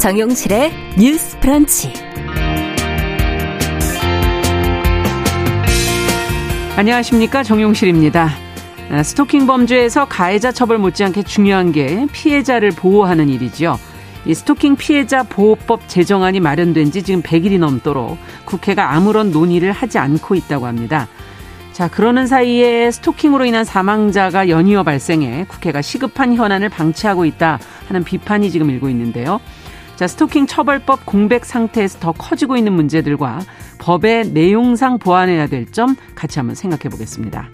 정용실의 뉴스 브런치. 안녕하십니까. 정용실입니다. 아, 스토킹 범죄에서 가해자 처벌 못지않게 중요한 게 피해자를 보호하는 일이죠. 이 스토킹 피해자 보호법 제정안이 마련된 지 지금 100일이 넘도록 국회가 아무런 논의를 하지 않고 있다고 합니다. 자, 그러는 사이에 스토킹으로 인한 사망자가 연이어 발생해 국회가 시급한 현안을 방치하고 있다 하는 비판이 지금 일고 있는데요. 자, 스토킹 처벌법 공백 상태에서 더 커지고 있는 문제들과 법의 내용상 보완해야 될 점 같이 한번 생각해 보겠습니다.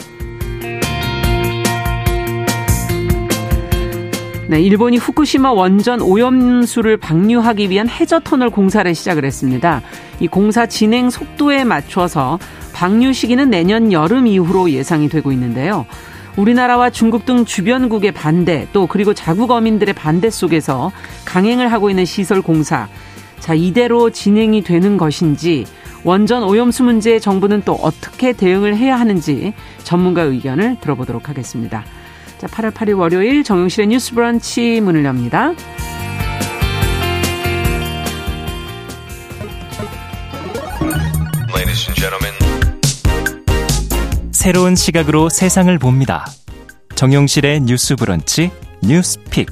네, 일본이 후쿠시마 원전 오염수를 방류하기 위한 해저 터널 공사를 시작을 했습니다. 이 공사 진행 속도에 맞춰서 방류 시기는 내년 여름 이후로 예상이 되고 있는데요. 우리나라와 중국 등 주변국의 반대 또 그리고 자국 어민들의 반대 속에서 강행을 하고 있는 시설 공사. 자, 이대로 진행이 되는 것인지 원전 오염수 문제에 정부는 또 어떻게 대응을 해야 하는지 전문가 의견을 들어보도록 하겠습니다. 자, 8월 8일 월요일 정용실의 뉴스 브런치 문을 엽니다. 새로운 시각으로 세상을 봅니다. 정용실의 뉴스 브런치 뉴스픽.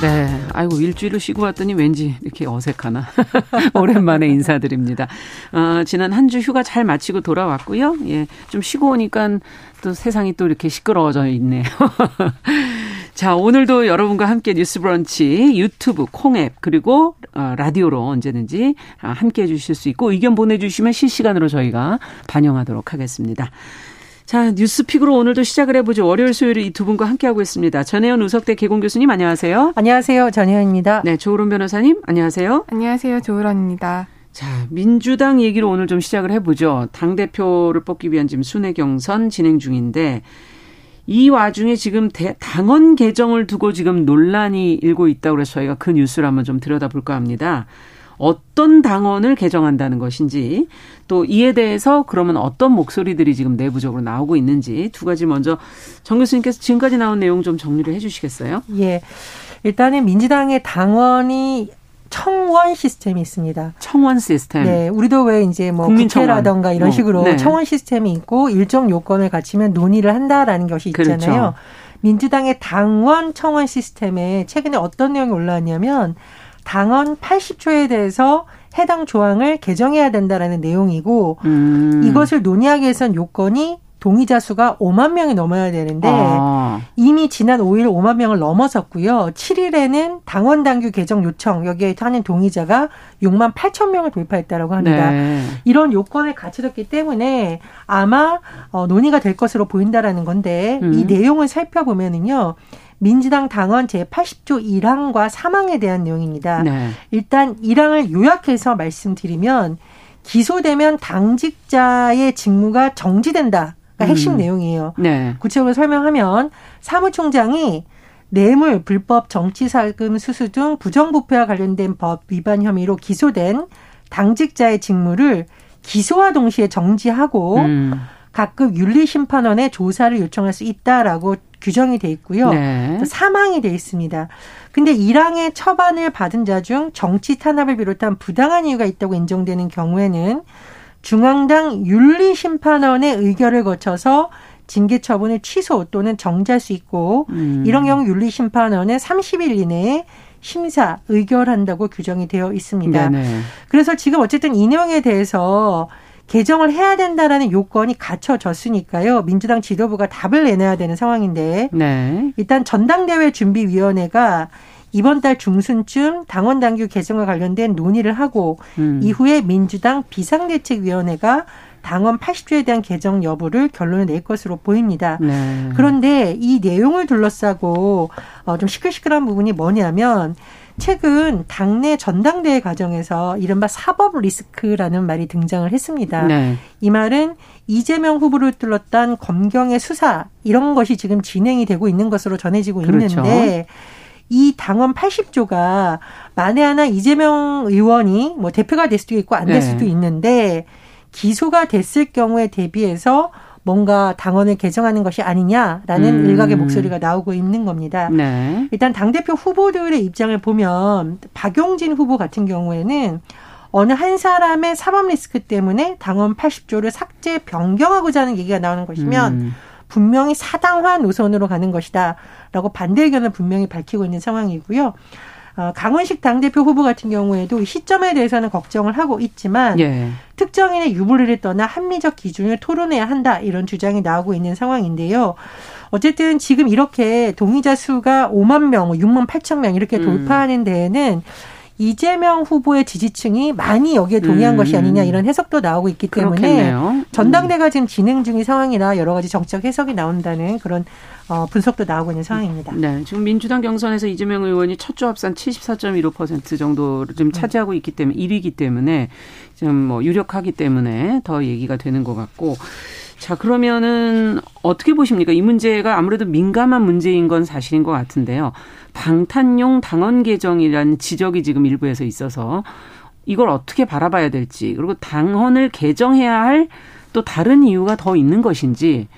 네. 아이고, 일주일을 쉬고 왔더니 왠지 이렇게 어색하나. 오랜만에 인사드립니다. 어, 지난 한 주 휴가 잘 마치고 돌아왔고요. 예. 좀 쉬고 오니까 또 세상이 또 이렇게 시끄러워져 있네요. 자, 오늘도 여러분과 함께 뉴스 브런치 유튜브, 콩앱, 그리고 어, 라디오로 언제든지 함께 해 주실 수 있고 의견 보내 주시면 실시간으로 저희가 반영하도록 하겠습니다. 자, 뉴스픽으로 오늘도 시작을 해보죠. 월요일, 수요일 이 두 분과 함께하고 있습니다. 전혜연 우석대 개공 교수님, 안녕하세요. 안녕하세요. 전혜연입니다. 네, 조으론 변호사님, 안녕하세요. 안녕하세요. 조으론입니다. 자, 민주당 얘기로 오늘 좀 시작을 해보죠. 당대표를 뽑기 위한 지금 순회 경선 진행 중인데, 이 와중에 지금 대, 당원 개정을 두고 지금 논란이 일고 있다고 그래서 저희가 그 뉴스를 한번 좀 들여다볼까 합니다. 어떤 당원을 개정한다는 것인지 또 이에 대해서 그러면 어떤 목소리들이 지금 내부적으로 나오고 있는지 두 가지 먼저 정 교수님께서 지금까지 나온 내용 좀 정리를 해 주시겠어요? 예. 일단은 민주당의 당원이 청원 시스템이 있습니다. 청원 시스템. 네, 우리도 왜 이제 뭐 국회라던가 이런 어, 식으로 네. 청원 시스템이 있고 일정 요건을 갖추면 논의를 한다라는 것이 있잖아요. 그렇죠. 민주당의 당원 청원 시스템에 최근에 어떤 내용이 올라왔냐면 당원 80조에 대해서 해당 조항을 개정해야 된다라는 내용이고 음. 이것을 논의하기 위해선 요건이 동의자 수가 5만 명이 넘어야 되는데 아. 이미 지난 5일 5만 명을 넘어섰고요. 7일에는 당원 당규 개정 요청 여기에 하는 동의자가 6만 8천 명을 돌파했다라고 합니다. 네. 이런 요건을 갖춰졌기 때문에 아마 어, 논의가 될 것으로 보인다라는 건데 음. 이 내용을 살펴보면은요. 민주당 당원 제80조 1항과 3항에 대한 내용입니다. 네. 일단 1항을 요약해서 말씀드리면 기소되면 당직자의 직무가 정지된다. 가 핵심 음. 내용이에요. 네. 구체적으로 설명하면 사무총장이 뇌물, 불법 정치자금 수수 등 부정부패와 관련된 법 위반 혐의로 기소된 당직자의 직무를 기소와 동시에 정지하고 음. 각급 윤리심판원에 조사를 요청할 수 있다라고 규정이 돼 있고요. 네. 사망이 돼 있습니다. 근데 1항의 처반을 받은 자 중 정치 탄압을 비롯한 부당한 이유가 있다고 인정되는 경우에는 중앙당 윤리심판원의 의결을 거쳐서 징계 처분을 취소 또는 정지할 수 있고 음. 이런 경우 윤리심판원은 30일 이내에 심사 의결한다고 규정이 되어 있습니다. 네네. 그래서 지금 어쨌든 이 내용에 대해서 개정을 해야 된다라는 요건이 갖춰졌으니까요. 민주당 지도부가 답을 내놔야 되는 상황인데 네. 일단 전당대회 준비위원회가 이번 달 중순쯤 당원 당규 개정과 관련된 논의를 하고 음. 이후에 민주당 비상대책위원회가 당원 80조에 대한 개정 여부를 결론을 낼 것으로 보입니다. 네. 그런데 이 내용을 둘러싸고 어, 좀 시끌시끌한 부분이 뭐냐면 최근 당내 전당대회 과정에서 이른바 사법 리스크라는 말이 등장을 했습니다. 네. 이 말은 이재명 후보를 뚫었던 검경의 수사 이런 것이 지금 진행이 되고 있는 것으로 전해지고 그렇죠. 있는데 이 당원 80조가 만에 하나 이재명 의원이 뭐 대표가 될 수도 있고 안될 네. 수도 있는데 기소가 됐을 경우에 대비해서 뭔가 당원을 개정하는 것이 아니냐라는 음. 일각의 목소리가 나오고 있는 겁니다. 네. 일단 당대표 후보들의 입장을 보면 박용진 후보 같은 경우에는 어느 한 사람의 사법 리스크 때문에 당원 80조를 삭제 변경하고자 하는 얘기가 나오는 것이면 음. 분명히 사당화 노선으로 가는 것이다라고 반대 의견을 분명히 밝히고 있는 상황이고요. 어, 강원식 당대표 후보 같은 경우에도 시점에 대해서는 걱정을 하고 있지만 예. 특정인의 유불리를 떠나 합리적 기준을 토론해야 한다 이런 주장이 나오고 있는 상황인데요. 어쨌든 지금 이렇게 동의자 수가 5만 명, 6만 8천 명 이렇게 음. 돌파하는 데에는 이재명 후보의 지지층이 많이 여기에 동의한 음. 것이 아니냐 이런 해석도 나오고 있기 때문에 그렇겠네요. 전당대가 지금 진행 중인 상황이라 여러 가지 정책 해석이 나온다는 그런 어, 분석도 나오고 있는 상황입니다. 네, 지금 민주당 경선에서 이재명 의원이 첫 주 합산 74.15% 정도를 좀 음. 차지하고 있기 때문에 1위기 때문에 지금 뭐 유력하기 때문에 더 얘기가 되는 것 같고. 자, 그러면은 어떻게 보십니까? 이 문제가 아무래도 민감한 문제인 건 사실인 것 같은데요. 방탄용 당원 개정이라는 지적이 지금 일부에서 있어서 이걸 어떻게 바라봐야 될지 그리고 당헌을 개정해야 할 또 다른 이유가 더 있는 것인지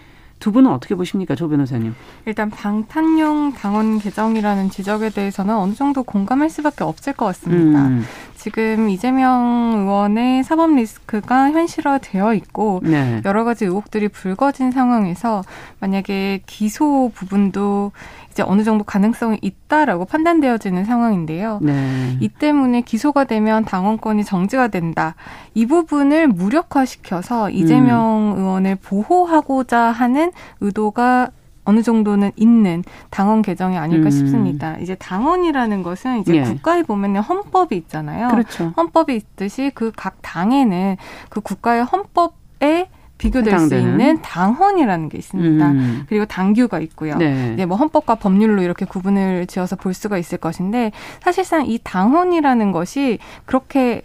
두 분은 어떻게 보십니까, 조 변호사님? 일단 방탄용 당원 개정이라는 지적에 대해서는 어느 정도 공감할 수밖에 없을 것 같습니다. 음. 지금 이재명 의원의 사법 리스크가 현실화되어 있고 네. 여러 가지 의혹들이 불거진 상황에서 만약에 기소 부분도 이제 어느 정도 가능성이 있다라고 판단되어지는 상황인데요. 네. 이 때문에 기소가 되면 당원권이 정지가 된다. 이 부분을 무력화시켜서 이재명 음. 의원을 보호하고자 하는 의도가 어느 정도는 있는 당원 개정이 아닐까 음. 싶습니다. 이제 당원이라는 것은 이제 예. 국가에 보면 헌법이 있잖아요. 그렇죠. 헌법이 있듯이 그 각 당에는 그 국가의 헌법에 비교될 수 있는 당헌이라는 게 있습니다. 음. 그리고 당규가 있고요. 네. 네, 뭐 헌법과 법률로 이렇게 구분을 지어서 볼 수가 있을 것인데 사실상 이 당헌이라는 것이 그렇게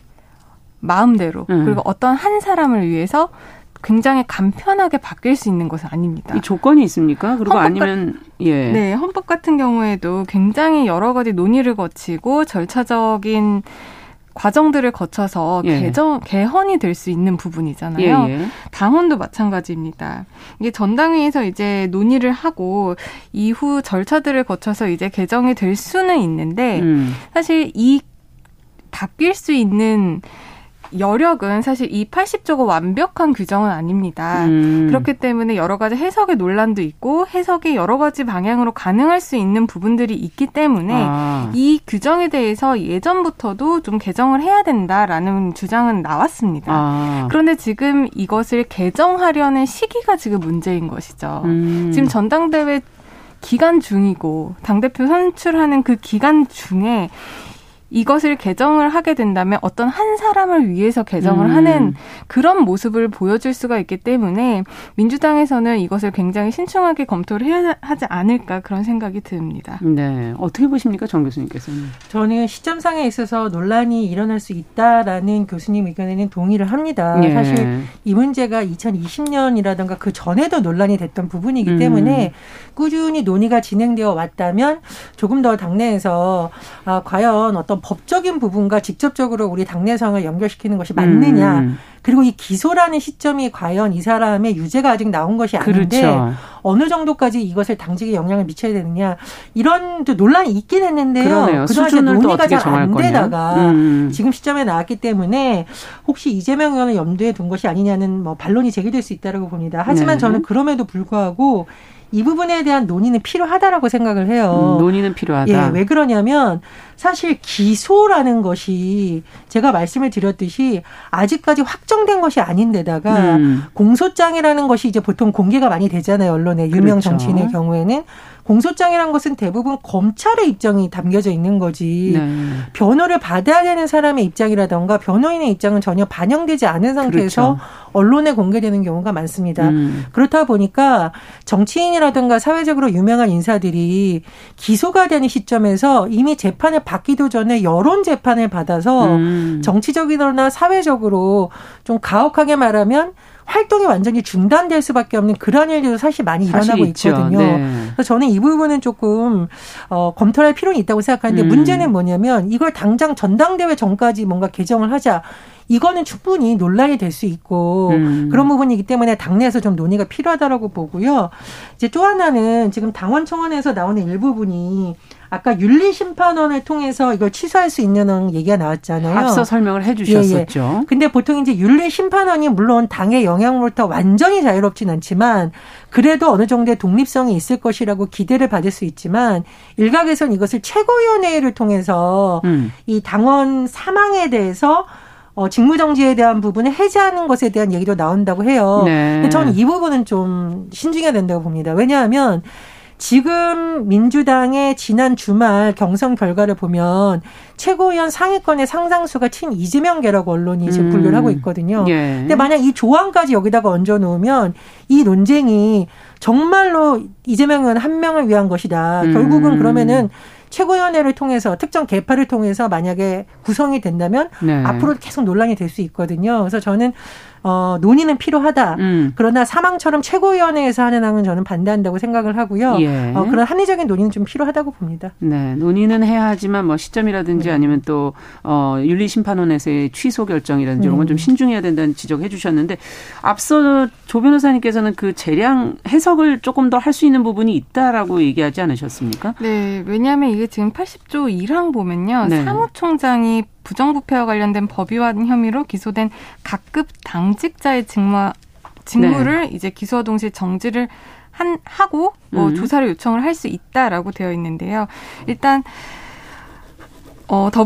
마음대로 음. 그리고 어떤 한 사람을 위해서 굉장히 간편하게 바뀔 수 있는 것은 아닙니다. 이 조건이 있습니까? 그리고 아니면 가, 예. 네, 헌법 같은 경우에도 굉장히 여러 가지 논의를 거치고 절차적인 과정들을 거쳐서 예. 개정 개헌이 될 수 있는 부분이잖아요. 예, 예. 당원도 마찬가지입니다. 이게 전당회에서 이제 논의를 하고 이후 절차들을 거쳐서 이제 개정이 될 수는 있는데 음. 사실 이 바뀔 수 있는 여력은 사실 이 80조가 완벽한 규정은 아닙니다. 음. 그렇기 때문에 여러 가지 해석의 논란도 있고 해석이 여러 가지 방향으로 가능할 수 있는 부분들이 있기 때문에 아. 이 규정에 대해서 예전부터도 좀 개정을 해야 된다라는 주장은 나왔습니다. 아. 그런데 지금 이것을 개정하려는 시기가 지금 문제인 것이죠. 음. 지금 전당대회 기간 중이고 당대표 선출하는 그 기간 중에 이것을 개정을 하게 된다면 어떤 한 사람을 위해서 개정을 음. 하는 그런 모습을 보여줄 수가 있기 때문에 민주당에서는 이것을 굉장히 신중하게 검토를 해야 하지 않을까 그런 생각이 듭니다. 네. 어떻게 보십니까, 정 교수님께서는? 저는 시점상에 있어서 논란이 일어날 수 있다라는 교수님 의견에는 동의를 합니다. 네. 사실 이 문제가 2020년이라든가 그 전에도 논란이 됐던 부분이기 음. 때문에 꾸준히 논의가 진행되어 왔다면 조금 더 당내에서 아, 과연 어떤 법적인 부분과 직접적으로 우리 당내 상을 연결시키는 것이 맞느냐. 음. 그리고 이 기소라는 시점이 과연 이 사람의 유죄가 아직 나온 것이 아닌데 그렇죠. 어느 정도까지 이것을 당직에 영향을 미쳐야 되느냐 이런 논란이 있긴 했는데요. 그동안 논의가 잘 안 되다가 음. 지금 시점에 나왔기 때문에 혹시 이재명 의원을 염두에 둔 것이 아니냐는 뭐 반론이 제기될 수 있다고 봅니다. 하지만 네. 저는 그럼에도 불구하고 이 부분에 대한 논의는 필요하다라고 생각을 해요. 음, 논의는 필요하다. 예, 왜 그러냐면 사실 기소라는 것이 제가 말씀을 드렸듯이 아직까지 확정된 것이 아닌데다가 음. 공소장이라는 것이 이제 보통 공개가 많이 되잖아요 언론에 유명 그렇죠. 정치인의 경우에는 공소장이란 것은 대부분 검찰의 입장이 담겨져 있는 거지 네. 변호를 받아야 되는 사람의 입장이라던가 변호인의 입장은 전혀 반영되지 않은 상태에서 그렇죠. 언론에 공개되는 경우가 많습니다. 음. 그렇다 보니까 정치인이라든가 사회적으로 유명한 인사들이 기소가 되는 시점에서 이미 재판을 받기도 전에 여론 재판을 받아서 음. 정치적이거나 사회적으로 좀 가혹하게 말하면 활동이 완전히 중단될 수밖에 없는 그런 일들도 사실 많이 일어나고 있거든요. 네. 그래서 저는 이 부분은 조금 어, 검토할 필요는 있다고 생각하는데 음. 문제는 뭐냐면 이걸 당장 전당대회 전까지 뭔가 개정을 하자 이거는 충분히 논란이 될 수 있고 음. 그런 부분이기 때문에 당내에서 좀 논의가 필요하다라고 보고요. 이제 또 하나는 지금 당원 청원에서 나오는 일부분이 아까 윤리심판원을 통해서 이걸 취소할 수 있는 얘기가 나왔잖아요. 앞서 설명을 해 주셨었죠. 예, 예. 근데 보통 이제 윤리심판원이 물론 당의 영향으로부터 완전히 자유롭진 않지만 그래도 어느 정도의 독립성이 있을 것이라고 기대를 받을 수 있지만 일각에서는 이것을 최고위원회를 통해서 음. 이 당원 사망에 대해서 어, 직무정지에 대한 부분을 해제하는 것에 대한 얘기도 나온다고 해요. 네. 근데 저는 이 부분은 좀 신중해야 된다고 봅니다. 왜냐하면 지금 민주당의 지난 주말 경선 결과를 보면 최고위원 상위권의 상당수가 친 이재명계라고 언론이 지금 음. 분류를 하고 있거든요. 예. 근데 만약 이 조항까지 여기다가 얹어 놓으면 이 논쟁이 정말로 이재명 의원 한 명을 위한 것이다. 음. 결국은 그러면은 최고위원회를 통해서 특정 개파를 통해서 만약에 구성이 된다면 네. 앞으로 계속 논란이 될 수 있거든요. 그래서 저는 어, 논의는 필요하다. 음. 그러나 사망처럼 최고위원회에서 하는 항은 저는 반대한다고 생각을 하고요. 예. 어, 그런 합리적인 논의는 좀 필요하다고 봅니다. 네, 논의는 해야 하지만 뭐 시점이라든지 네. 아니면 또 어, 윤리심판원에서의 취소 결정이라든지 이런 건좀 음. 신중해야 된다는 지적해 주셨는데 앞서 조 변호사님께서는 그 재량 해석을 조금 더 할 수 있는 부분이 있다라고 얘기하지 않으셨습니까? 네, 왜냐하면 이게 지금 80조 1항 보면요. 네. 사무총장이 부정부패와 관련된 법위반 혐의로 기소된 각급 당직자의 직무 직무를 네. 이제 기소와 동시에 정지를 한 하고 뭐 음. 조사를 요청을 할 수 있다라고 되어 있는데요. 일단 어 더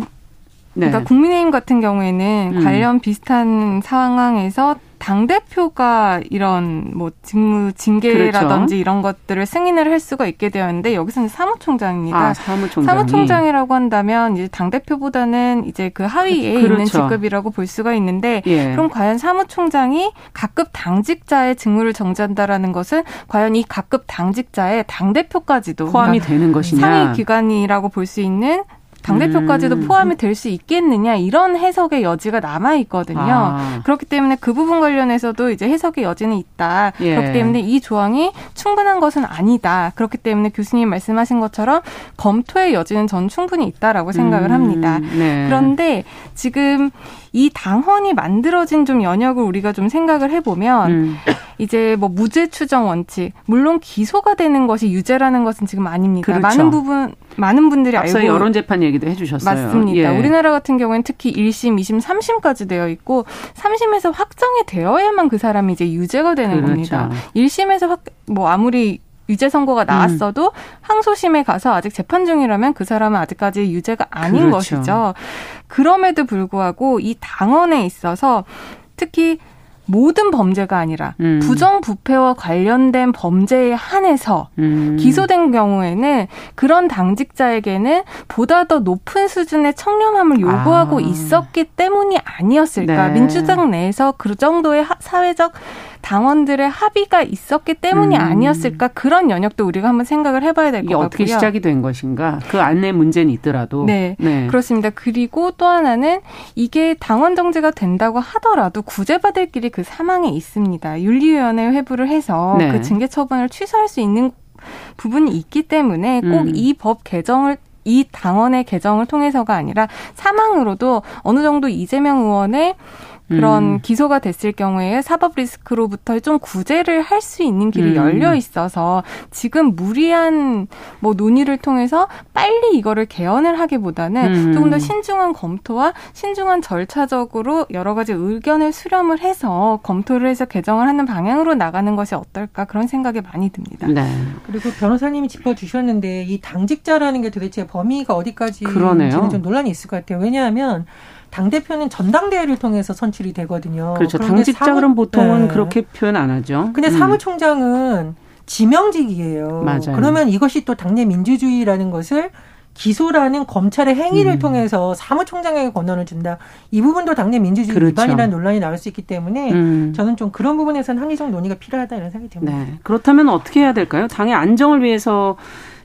네. 그러니까 국민의힘 같은 경우에는 음. 관련 비슷한 상황에서 당 대표가 이런 뭐 직무 징계라든지 그렇죠. 이런 것들을 승인을 할 수가 있게 되었는데 여기서는 사무총장입니다. 아, 사무총장 사무총장이라고 한다면 이제 당 대표보다는 이제 그 하위에 그렇죠. 있는 직급이라고 볼 수가 있는데 예. 그럼 과연 사무총장이 각급 당직자의 직무를 정지한다라는 것은 과연 이 각급 당직자의 당 대표까지도 포함이 그러니까 되는 것이냐 상위 기관이라고 볼 수 있는 당대표까지도 음. 포함이 될 수 있겠느냐 이런 해석의 여지가 남아 있거든요. 아. 그렇기 때문에 그 부분 관련해서도 이제 해석의 여지는 있다. 예. 그렇기 때문에 이 조항이 충분한 것은 아니다. 그렇기 때문에 교수님 말씀하신 것처럼 검토의 여지는 전 충분히 있다라고 생각을 음. 합니다. 네. 그런데 지금 이 당헌이 만들어진 좀 연역을 우리가 좀 생각을 해보면 음. 이제 뭐 무죄 추정 원칙 물론 기소가 되는 것이 유죄라는 것은 지금 아닙니다. 그렇죠. 많은 부분 많은 분들이 앞서 알고 여론 재판 얘기도 해주셨어요. 맞습니다. 예. 우리나라 같은 경우에는 특히 1심, 2심, 3심까지 되어 있고 3심에서 확정이 되어야만 그 사람이 이제 유죄가 되는 그렇죠. 겁니다. 1심에서 확, 뭐 아무리 유죄 선고가 나왔어도 음. 항소심에 가서 아직 재판 중이라면 그 사람은 아직까지 유죄가 아닌 그렇죠. 것이죠. 그럼에도 불구하고 이 당원에 있어서 특히 모든 범죄가 아니라 음. 부정부패와 관련된 범죄에 한해서 음. 기소된 경우에는 그런 당직자에게는 보다 더 높은 수준의 청렴함을 요구하고 아. 있었기 때문이 아니었을까. 네. 민주당 내에서 그 정도의 사회적 당원들의 합의가 있었기 때문이 음. 아니었을까 그런 연역도 우리가 한번 생각을 해봐야 될 것 같고요. 어떻게 시작이 된 것인가 그 안내 문제는 있더라도 네, 네, 그렇습니다. 그리고 또 하나는 이게 당원 정지가 된다고 하더라도 구제받을 길이 그 사망에 있습니다. 윤리위원회 회부를 해서 네. 그 징계 처분을 취소할 수 있는 부분이 있기 때문에 꼭 이법 음. 개정을 이 당원의 개정을 통해서가 아니라 사망으로도 어느 정도 이재명 의원의 그런 음. 기소가 됐을 경우에 사법 리스크로부터 좀 구제를 할 수 있는 길이 음. 열려 있어서 지금 무리한 뭐 논의를 통해서 빨리 이거를 개헌을 하기보다는 음. 조금 더 신중한 검토와 신중한 절차적으로 여러 가지 의견을 수렴을 해서 검토를 해서 개정을 하는 방향으로 나가는 것이 어떨까 그런 생각이 많이 듭니다. 네. 그리고 변호사님이 짚어주셨는데 이 당직자라는 게 도대체 범위가 어디까지 지는 좀 논란이 있을 것 같아요. 왜냐하면 당 대표는 전당대회를 통해서 선출이 되거든요. 그렇죠. 당직자 그럼 보통은 네. 그렇게 표현 안 하죠. 근데 음. 사무총장은 지명직이에요. 맞아요. 그러면 이것이 또 당내 민주주의라는 것을 기소라는 검찰의 행위를 음. 통해서 사무총장에게 권한을 준다. 이 부분도 당내 민주주의 그렇죠. 위반이라는 논란이 나올 수 있기 때문에 음. 저는 좀 그런 부분에서는 합리적 논의가 필요하다 이런 생각이 듭니다. 네. 그렇다면 어떻게 해야 될까요? 당의 안정을 위해서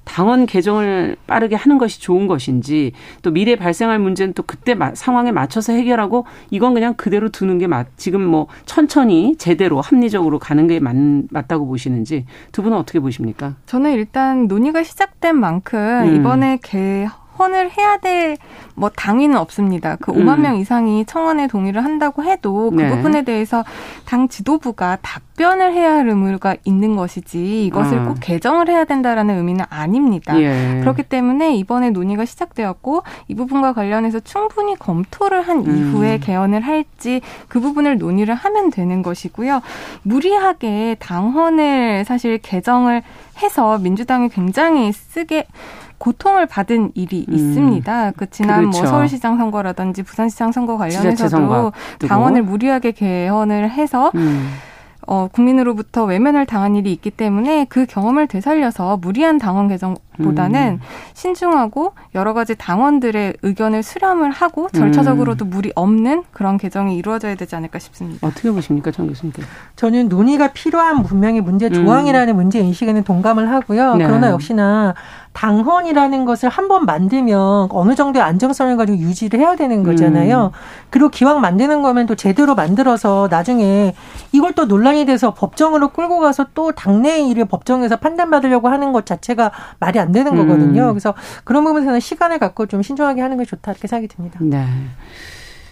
당원 개정을 빠르게 하는 것이 좋은 것인지 또 미래 발생할 문제는 또 그때 상황에 맞춰서 해결하고 이건 그냥 그대로 두는 게 맞, 지금 뭐 천천히 제대로 합리적으로 가는 게 맞, 맞다고 보시는지 두 분은 어떻게 보십니까? 저는 일단 논의가 시작된 만큼 음. 이번에 개 헌을 해야 될 뭐 당위는 없습니다. 그 음. 5만 명 이상이 청원에 동의를 한다고 해도 그 네. 부분에 대해서 당 지도부가 답변을 해야 할 의무가 있는 것이지 이것을 음. 꼭 개정을 해야 된다라는 의미는 아닙니다. 예. 그렇기 때문에 이번에 논의가 시작되었고 이 부분과 관련해서 충분히 검토를 한 음. 이후에 개헌을 할지 그 부분을 논의를 하면 되는 것이고요. 무리하게 당헌을 사실 개정을 해서 민주당이 굉장히 쓰게 고통을 받은 일이 음. 있습니다. 그 지난 뭐 그렇죠. 뭐 서울시장 선거라든지 부산시장 선거 관련해서도 당원을 무리하게 개헌을 해서 음. 어, 국민으로부터 외면을 당한 일이 있기 때문에 그 경험을 되살려서 무리한 당원 개정 보다는 음. 신중하고 여러 가지 당원들의 의견을 수렴을 하고 절차적으로도 음. 무리 없는 그런 개정이 이루어져야 되지 않을까 싶습니다. 어떻게 보십니까, 정 교수님께? 저는 논의가 필요한 분명히 문제 조항이라는 음. 문제 인식에는 동감을 하고요. 네. 그러나 역시나 당헌이라는 것을 한번 만들면 어느 정도의 안정성을 가지고 유지를 해야 되는 거잖아요. 음. 그리고 기왕 만드는 거면 또 제대로 만들어서 나중에 이걸 또 논란이 돼서 법정으로 끌고 가서 또 당내 일을 법정에서 판단받으려고 하는 것 자체가 말이 안 되는 거거든요. 음. 그래서 그런 부분에서는 시간을 갖고 좀 신중하게 하는 게 좋다 이렇게 생각이 듭니다. 네.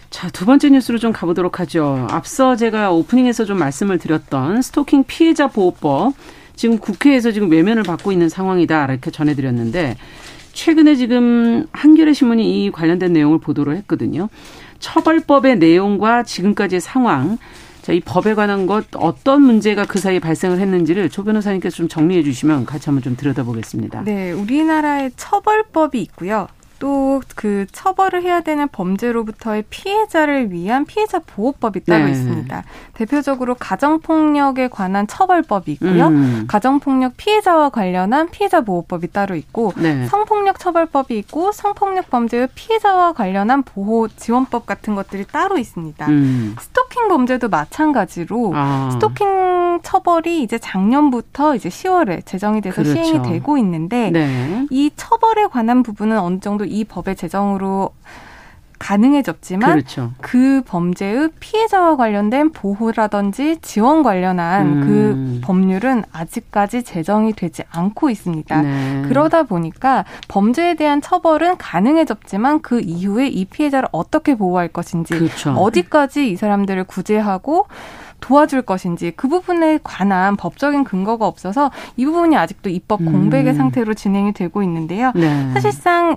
자, 두 번째 뉴스로 좀 가보도록 하죠. 앞서 제가 오프닝에서 좀 말씀을 드렸던 스토킹 피해자 보호법 지금 국회에서 지금 외면을 받고 있는 상황이다 이렇게 전해드렸는데 최근에 지금 한겨레 신문이 이 관련된 내용을 보도를 했거든요. 처벌법의 내용과 지금까지의 상황, 자, 이 법에 관한 것 어떤 문제가 그 사이에 발생을 했는지를 조 변호사님께서 좀 정리해 주시면 같이 한번 좀 들여다보겠습니다. 네, 우리나라에 처벌법이 있고요. 또 그 처벌을 해야 되는 범죄로부터의 피해자를 위한 피해자 보호법이 따로 네. 있습니다. 대표적으로 가정폭력에 관한 처벌법이 있고요. 음. 가정폭력 피해자와 관련한 피해자 보호법이 따로 있고 네. 성폭력 처벌법이 있고 성폭력 범죄의 피해자와 관련한 보호 지원법 같은 것들이 따로 있습니다. 음. 스토킹 범죄도 마찬가지로 아. 스토킹 처벌이 이제 작년부터 이제 10월에 제정이 돼서 그렇죠. 시행이 되고 있는데 네. 이 처벌에 관한 부분은 어느 정도 이 법의 제정으로 가능해졌지만 그렇죠. 그 범죄의 피해자와 관련된 보호라든지 지원 관련한 음. 그 법률은 아직까지 제정이 되지 않고 있습니다. 네. 그러다 보니까 범죄에 대한 처벌은 가능해졌지만 그 이후에 이 피해자를 어떻게 보호할 것인지 그렇죠. 어디까지 이 사람들을 구제하고 도와줄 것인지 그 부분에 관한 법적인 근거가 없어서 이 부분이 아직도 입법 공백의 음. 상태로 진행이 되고 있는데요. 네. 사실상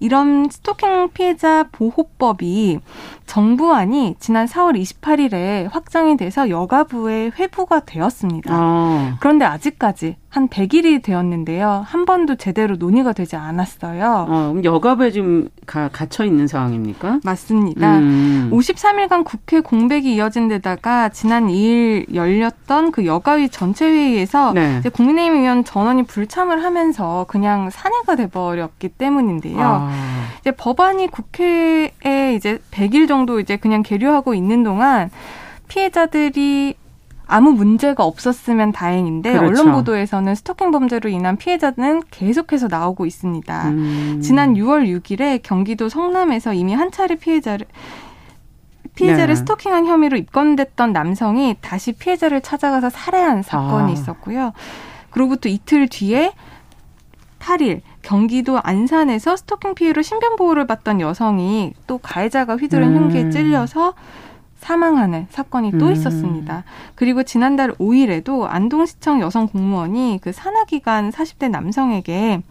이런 스토킹 피해자 보호법이 정부안이 지난 4월 28일에 확정이 돼서 여가부에 회부가 되었습니다. 아. 그런데 아직까지 한 100일이 되었는데요. 한 번도 제대로 논의가 되지 않았어요. 어, 그럼 여가부에 지금 가, 갇혀 있는 상황입니까? 맞습니다. 음. 53일간 국회 공백이 이어진 데다가 지난 2일 열렸던 그 여가위 전체 회의에서 네. 이제 국민의힘 의원 전원이 불참을 하면서 그냥 산해가 돼 버렸기 때문인데요. 아. 이제 법안이 국회에 이제 100일 정도 이제 그냥 계류하고 있는 동안 피해자들이 아무 문제가 없었으면 다행인데 그렇죠. 언론 보도에서는 스토킹 범죄로 인한 피해자는 계속해서 나오고 있습니다. 음. 지난 6월 6일에 경기도 성남에서 이미 한 차례 피해자를 피해자를 네. 스토킹한 혐의로 입건됐던 남성이 다시 피해자를 찾아가서 살해한 사건이 아. 있었고요. 그로부터 이틀 뒤에 8일 경기도 안산에서 스토킹 피해로 신변 보호를 받던 여성이 또 가해자가 휘두른 음. 흉기에 찔려서 사망하는 사건이 또 음. 있었습니다. 그리고 지난달 5일에도 안동시청 여성 공무원이 그 산하기간 40대 남성에게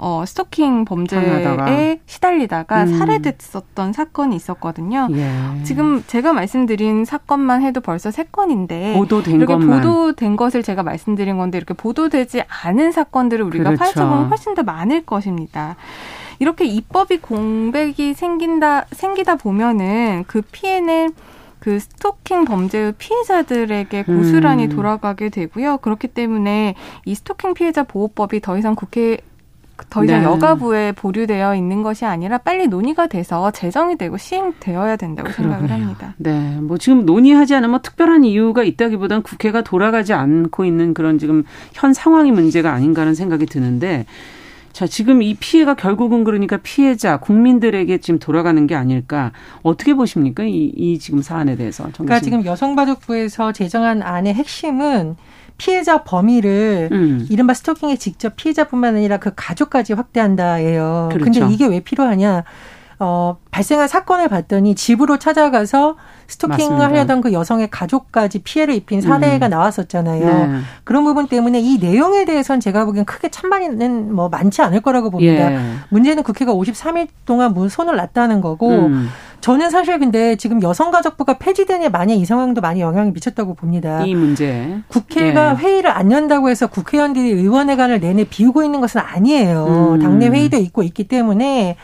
어, 스토킹 범죄에 당하다가. 시달리다가 음. 살해됐었던 사건이 있었거든요. 예. 지금 제가 말씀드린 사건만 해도 벌써 세 건인데 보도된 이렇게 것만. 보도된 것을 제가 말씀드린 건데 이렇게 보도되지 않은 사건들을 우리가 그렇죠. 파헤쳐보면 훨씬 더 많을 것입니다. 이렇게 입법이 공백이 생긴다 생기다 보면은 그 피해는 그 스토킹 범죄의 피해자들에게 고스란히 음. 돌아가게 되고요. 그렇기 때문에 이 스토킹 피해자 보호법이 더 이상 국회 더 이상 네. 여가부에 보류되어 있는 것이 아니라 빨리 논의가 돼서 제정이 되고 시행되어야 된다고 그러네요. 생각을 합니다. 네. 뭐 지금 논의하지 않으면 뭐 특별한 이유가 있다기보단 국회가 돌아가지 않고 있는 그런 지금 현 상황이 문제가 아닌가 하는 생각이 드는데 자, 지금 이 피해가 결국은 그러니까 피해자, 국민들에게 지금 돌아가는 게 아닐까. 어떻게 보십니까? 이, 이 지금 사안에 대해서. 그러니까 지금 여성가족부에서 제정한 안의 핵심은 피해자 범위를 음. 이른바 스토킹의 직접 피해자뿐만 아니라 그 가족까지 확대한다예요. 그렇죠. 근데 이게 왜 필요하냐? 어, 발생한 사건을 봤더니 집으로 찾아가서 스토킹을 맞습니다. 하려던 그 여성의 가족까지 피해를 입힌 사례가 음. 나왔었잖아요. 네. 그런 부분 때문에 이 내용에 대해서는 제가 보기엔 크게 찬반은 뭐 많지 않을 거라고 봅니다. 예. 문제는 국회가 53일 동안 뭐 손을 놨다는 거고 음. 저는 사실 근데 지금 여성가족부가 폐지되니 만약 이 상황도 많이 영향이 미쳤다고 봅니다. 이 문제. 국회가 예. 회의를 안 연다고 해서 국회의원들이 의원회관을 내내 비우고 있는 것은 아니에요. 음. 당내 회의도 있고 있기 때문에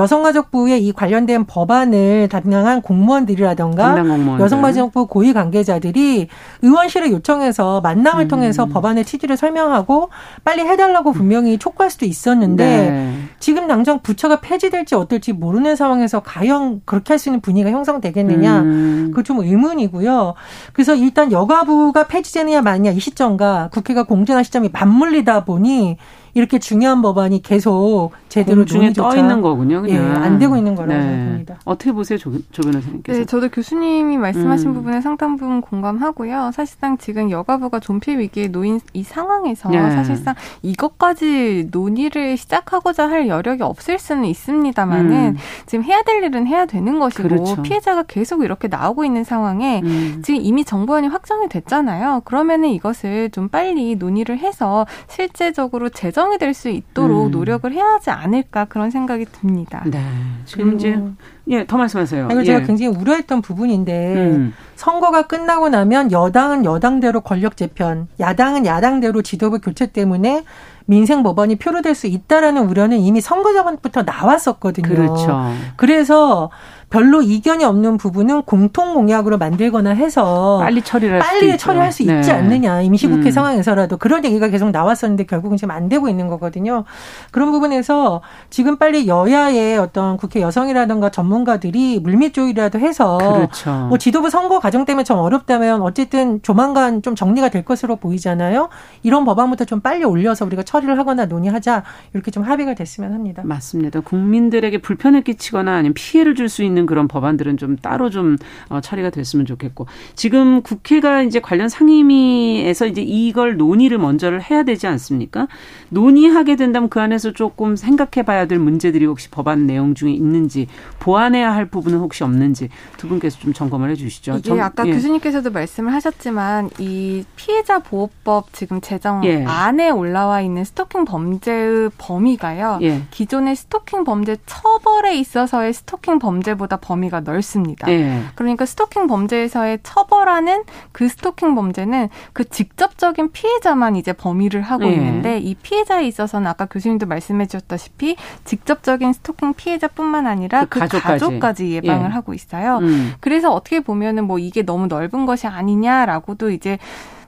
여성가족부에 이 관련된 법안을 담당한 공무원들이라던가 여성가족부 고위 관계자들이 의원실을 요청해서 만남을 음. 통해서 법안의 취지를 설명하고 빨리 해달라고 분명히 촉구할 수도 있었는데 네. 지금 당장 부처가 폐지될지 어떨지 모르는 상황에서 과연 그렇게 할 수 있는 분위기가 형성되겠느냐 음. 그거 좀 의문이고요. 그래서 일단 여가부가 폐지되느냐 마느냐 이 시점과 국회가 공전한 시점이 맞물리다 보니 이렇게 중요한 법안이 계속 제대로 중에 떠 있는 거군요. 그냥. 예, 안 되고 있는 거라고 네. 봅니다. 어떻게 보세요, 조, 조 변호사님께서? 네, 저도 교수님이 말씀하신 음. 부분에 상당 부분 공감하고요. 사실상 지금 여가부가 존폐 위기에 놓인 이 상황에서 네. 사실상 이것까지 논의를 시작하고자 할 여력이 없을 수는 있습니다만은 음. 지금 해야 될 일은 해야 되는 것이고 그렇죠. 피해자가 계속 이렇게 나오고 있는 상황에 음. 지금 이미 정부안이 확정이 됐잖아요. 그러면은 이것을 좀 빨리 논의를 해서 실제적으로 제정 이 될 수 있도록 음. 노력을 해야 하지 않을까 그런 생각이 듭니다. 네. 지금 이제 예, 더 말씀하세요. 이걸 예. 제가 굉장히 우려했던 부분인데 음. 선거가 끝나고 나면 여당은 여당대로 권력 재편, 야당은 야당대로 지도부 교체 때문에 민생 법안이 표류될 수 있다라는 우려는 이미 선거 전부터 나왔었거든요. 그렇죠. 그래서 별로 이견이 없는 부분은 공통 공약으로 만들거나 해서 빨리 처리를 빨리 처리할 수 있지 네. 않느냐 임시국회 음. 상황에서라도 그런 얘기가 계속 나왔었는데 결국은 지금 안 되고 있는 거거든요. 그런 부분에서 지금 빨리 여야의 어떤 국회 여성이라든가 전문가들이 물밑조이라도 해서 그렇죠. 뭐 지도부 선거 과정 때문에 좀 어렵다면 어쨌든 조만간 좀 정리가 될 것으로 보이잖아요. 이런 법안부터 좀 빨리 올려서 우리가 처리를 하거나 논의하자 이렇게 좀 합의가 됐으면 합니다. 맞습니다. 국민들에게 불편을 끼치거나 아니면 피해를 줄 수 있는 있는 그런 법안들은 좀 따로 좀 어, 처리가 됐으면 좋겠고 지금 국회가 이제 관련 상임위에서 이제 이걸 논의를 먼저를 해야 되지 않습니까? 논의하게 된다면 그 안에서 조금 생각해봐야 될 문제들이 혹시 법안 내용 중에 있는지 보완해야 할 부분은 혹시 없는지 두 분께서 좀 점검을 해주시죠. 이게 점, 아까 예. 교수님께서도 말씀을 하셨지만 이 피해자 보호법 지금 제정 예. 안에 올라와 있는 스토킹 범죄의 범위가요. 예. 기존의 스토킹 범죄 처벌에 있어서의 스토킹 범죄보다 범죄보다 범위가 넓습니다. 네. 그러니까 스토킹 범죄에서의 처벌하는 그 스토킹 범죄는 그 직접적인 피해자만 이제 범위를 하고 네. 있는데 이 피해자에 있어서는 아까 교수님도 말씀해 주셨다시피 직접적인 스토킹 피해자뿐만 아니라 그, 그 가족까지. 가족까지, 예방을 네. 하고 있어요. 음. 그래서 어떻게 보면은 뭐 이게 너무 넓은 것이 아니냐라고도 이제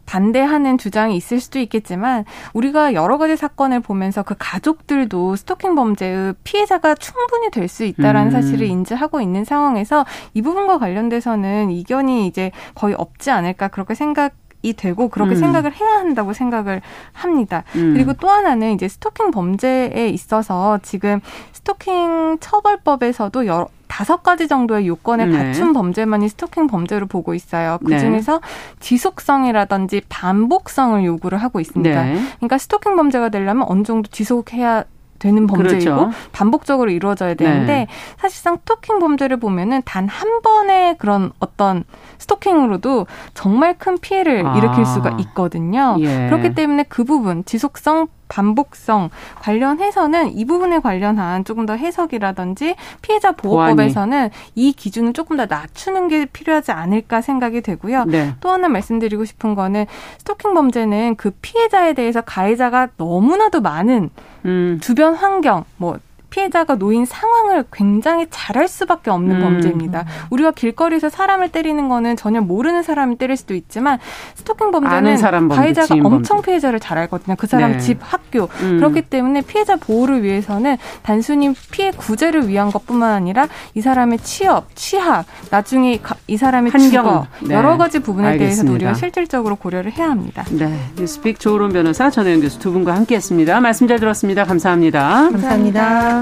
반대하는 주장이 있을 수도 있겠지만 우리가 여러 가지 사건을 보면서 그 가족들도 스토킹 범죄의 피해자가 충분히 될 수 있다라는 음. 사실을 인지하고 있는 상황에서 이 부분과 관련돼서는 이견이 이제 거의 없지 않을까 그렇게 생각 이 되고 그렇게 음. 생각을 해야 한다고 생각을 합니다. 음. 그리고 또 하나는 이제 스토킹 범죄에 있어서 지금 스토킹 처벌법에서도 여러 다섯 가지 정도의 요건을 네. 갖춘 범죄만이 스토킹 범죄로 보고 있어요. 그 네. 중에서 네. 지속성이라든지 반복성을 요구를 하고 있습니다. 네. 그러니까 스토킹 범죄가 되려면 어느 정도 지속해야 되는 범죄이고 그렇죠. 반복적으로 이루어져야 되는데 네. 사실상 스토킹 범죄를 보면은 단 한 번의 그런 어떤 스토킹으로도 정말 큰 피해를 아. 일으킬 수가 있거든요. 예. 그렇기 때문에 그 부분 지속성 반복성 관련해서는 이 부분에 관련한 조금 더 해석이라든지 피해자 보호법에서는 보완이. 이 기준을 조금 더 낮추는 게 필요하지 않을까 생각이 되고요. 네. 또 하나 말씀드리고 싶은 거는 스토킹 범죄는 그 피해자에 대해서 가해자가 너무나도 많은 음. 주변 환경 뭐 피해자가 놓인 상황을 굉장히 잘할 수밖에 없는 음. 범죄입니다. 우리가 길거리에서 사람을 때리는 거는 전혀 모르는 사람을 때릴 수도 있지만 스토킹 범죄는 가해자가 엄청 범죄. 피해자를 잘 알거든요. 그 사람 네. 집, 학교. 음. 그렇기 때문에 피해자 보호를 위해서는 단순히 피해 구제를 위한 것뿐만 아니라 이 사람의 취업, 취학, 나중에 이 사람의 환경, 네. 여러 가지 부분에 알겠습니다. 대해서 우리가 실질적으로 고려를 해야 합니다. 네, 뉴스픽 조론 변호사 전혜영 교수 두 분과 함께했습니다. 말씀 잘 들었습니다. 감사합니다. 감사합니다.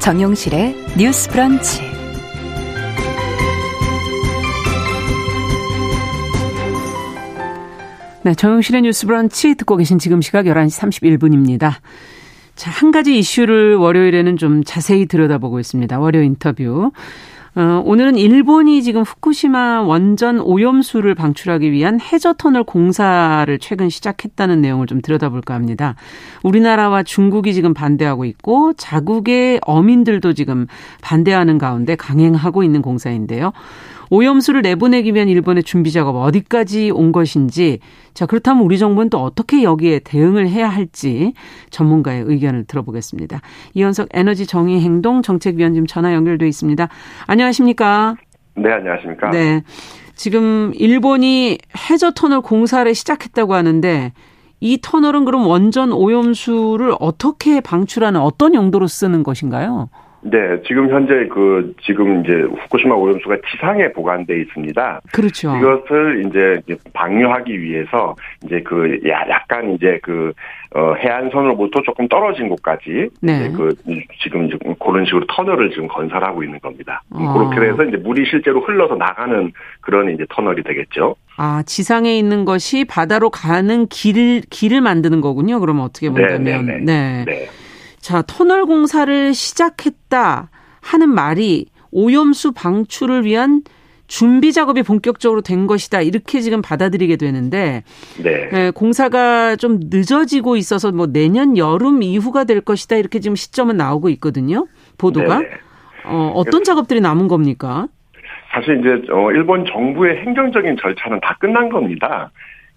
정용실의 뉴스 브런치. 네, 정용실의 뉴스 브런치 듣고 계신 지금 시각 11시 31분입니다. 자, 한 가지 이슈를 월요일에는 좀 자세히 들여다보고 있습니다. 월요 인터뷰. 어, 오늘은 일본이 지금 후쿠시마 원전 오염수를 방출하기 위한 해저 터널 공사를 최근 시작했다는 내용을 좀 들여다볼까 합니다. 우리나라와 중국이 지금 반대하고 있고 자국의 어민들도 지금 반대하는 가운데 강행하고 있는 공사인데요. 오염수를 내보내기 위한 일본의 준비 작업 어디까지 온 것인지 자 그렇다면 우리 정부는 또 어떻게 여기에 대응을 해야 할지 전문가의 의견을 들어보겠습니다. 이현석 에너지 정의 행동 정책위원님 전화 연결돼 있습니다. 안녕하십니까? 네, 안녕하십니까? 네. 지금 일본이 해저 터널 공사를 시작했다고 하는데 이 터널은 그럼 원전 오염수를 어떻게 방출하는 어떤 용도로 쓰는 것인가요? 네, 지금 현재 그 지금 이제 후쿠시마 오염수가 지상에 보관돼 있습니다. 그렇죠. 이것을 이제 방류하기 위해서 이제 그 약간 이제 그 어, 해안선으로부터 조금 떨어진 곳까지 네. 그 지금 이제 그런 식으로 터널을 지금 건설하고 있는 겁니다. 아. 그렇게 해서 이제 물이 실제로 흘러서 나가는 그런 이제 터널이 되겠죠. 아 지상에 있는 것이 바다로 가는 길을 길을 만드는 거군요. 그러면 어떻게 네, 본다면 네. 네. 네. 네. 자, 터널 공사를 시작했다 하는 말이 오염수 방출을 위한 준비 작업이 본격적으로 된 것이다. 이렇게 지금 받아들이게 되는데 네. 네, 공사가 좀 늦어지고 있어서 뭐 내년 여름 이후가 될 것이다. 이렇게 지금 시점은 나오고 있거든요. 보도가. 네. 어, 어떤 작업들이 남은 겁니까? 사실 이제 어, 일본 정부의 행정적인 절차는 다 끝난 겁니다.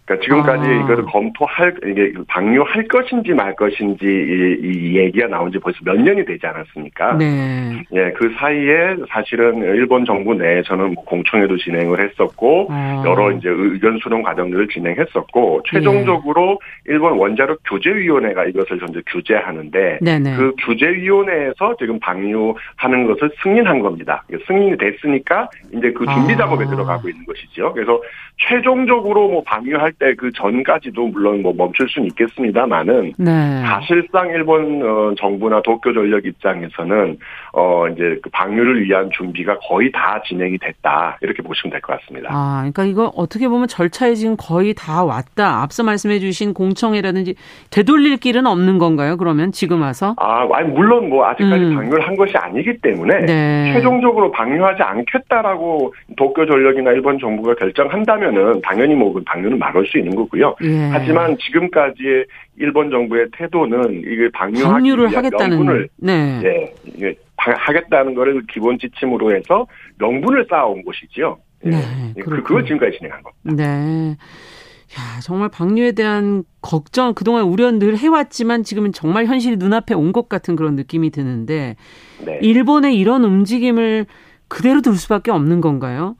그러니까 지금까지 아. 이거를 검토할 이게 방류할 것인지 말 것인지 이, 이, 얘기가 나온 지 벌써 몇 년이 되지 않았습니까? 네. 예, 그 사이에 사실은 일본 정부 내에서는 뭐 공청회도 진행을 했었고 아. 여러 이제 의견 수렴 과정들을 진행했었고 최종적으로 네. 일본 원자력 규제위원회가 이것을 현재 규제하는데 네네. 그 규제위원회에서 지금 방류하는 것을 승인한 겁니다. 승인이 됐으니까 이제 그 준비 아. 작업에 아. 들어가고 있는 것이죠. 그래서 최종적으로 뭐 방류할 때 그 전까지도 물론 뭐 멈출 수는 있겠습니다만은 네. 사실상 일본 어, 정부나 도쿄 전력 입장에서는 어 이제 그 방류를 위한 준비가 거의 다 진행이 됐다 이렇게 보시면 될 것 같습니다. 아, 그러니까 이거 어떻게 보면 절차에 지금 거의 다 왔다. 앞서 말씀해주신 공청회라든지 되돌릴 길은 없는 건가요? 그러면 지금 와서? 아, 아니 물론 뭐 아직까지 음. 방류를 한 것이 아니기 때문에 네. 최종적으로 방류하지 않겠다라고 도쿄 전력이나 일본 정부가 결정한다면은 당연히 뭐그 방류는 막을 수 있는 거고요. 예. 하지만 지금까지의 일본 정부의 태도는 이게 방류하기 를 하겠다는 명분을 네. 네. 이게 하겠다는 거를 기본 지침으로 해서 명분을 쌓아온 것이지요. 예. 네. 네. 그, 그걸 지금까지 진행한 겁니다. 네. 야, 정말 방류에 대한 걱정, 그동안 우려 늘 해왔지만 지금은 정말 현실이 눈앞에 온 것 같은 그런 느낌이 드는데, 네. 일본의 이런 움직임을 그대로 둘 수밖에 없는 건가요?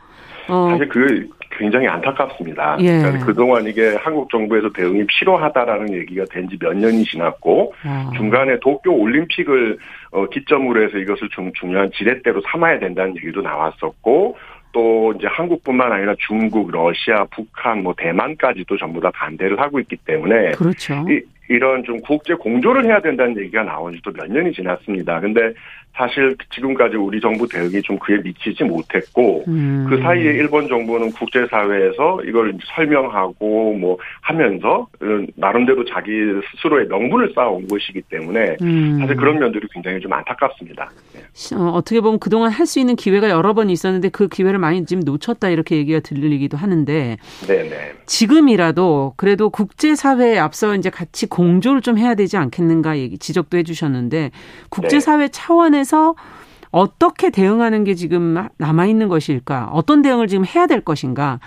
어. 사실 그 굉장히 안타깝습니다. 예. 그러니까 그동안 이게 한국 정부에서 대응이 필요하다라는 얘기가 된 지 몇 년이 지났고 아. 중간에 도쿄 올림픽을 어, 기점으로 해서 이것을 좀 중요한 지렛대로 삼아야 된다는 얘기도 나왔었고 또 이제 한국뿐만 아니라 중국, 러시아, 북한, 뭐 대만까지도 전부 다 반대를 하고 있기 때문에 그렇죠. 이, 이런 좀 국제 공조를 해야 된다는 얘기가 나온 지도 몇 년이 지났습니다. 근데 사실 지금까지 우리 정부 대응이 좀 그에 미치지 못했고 음. 그 사이에 일본 정부는 국제사회에서 이걸 설명하고 뭐 하면서 나름대로 자기 스스로의 명분을 쌓아온 것이기 때문에 음. 사실 그런 면들이 굉장히 좀 안타깝습니다. 네. 어, 떻게 보면 그동안 할 수 있는 기회가 여러 번 있었는데 그 기회를 많이 지금 놓쳤다 이렇게 얘기가 들리기도 하는데 네네. 지금이라도 그래도 국제사회에 앞서 이제 같이 공조를 좀 해야 되지 않겠는가 얘기 지적도 해주셨는데 국제사회 네. 차원 에서 어떻게 대응하는 게 지금 남아 있는 것일까? 어떤 대응을 지금 해야 될 것인가?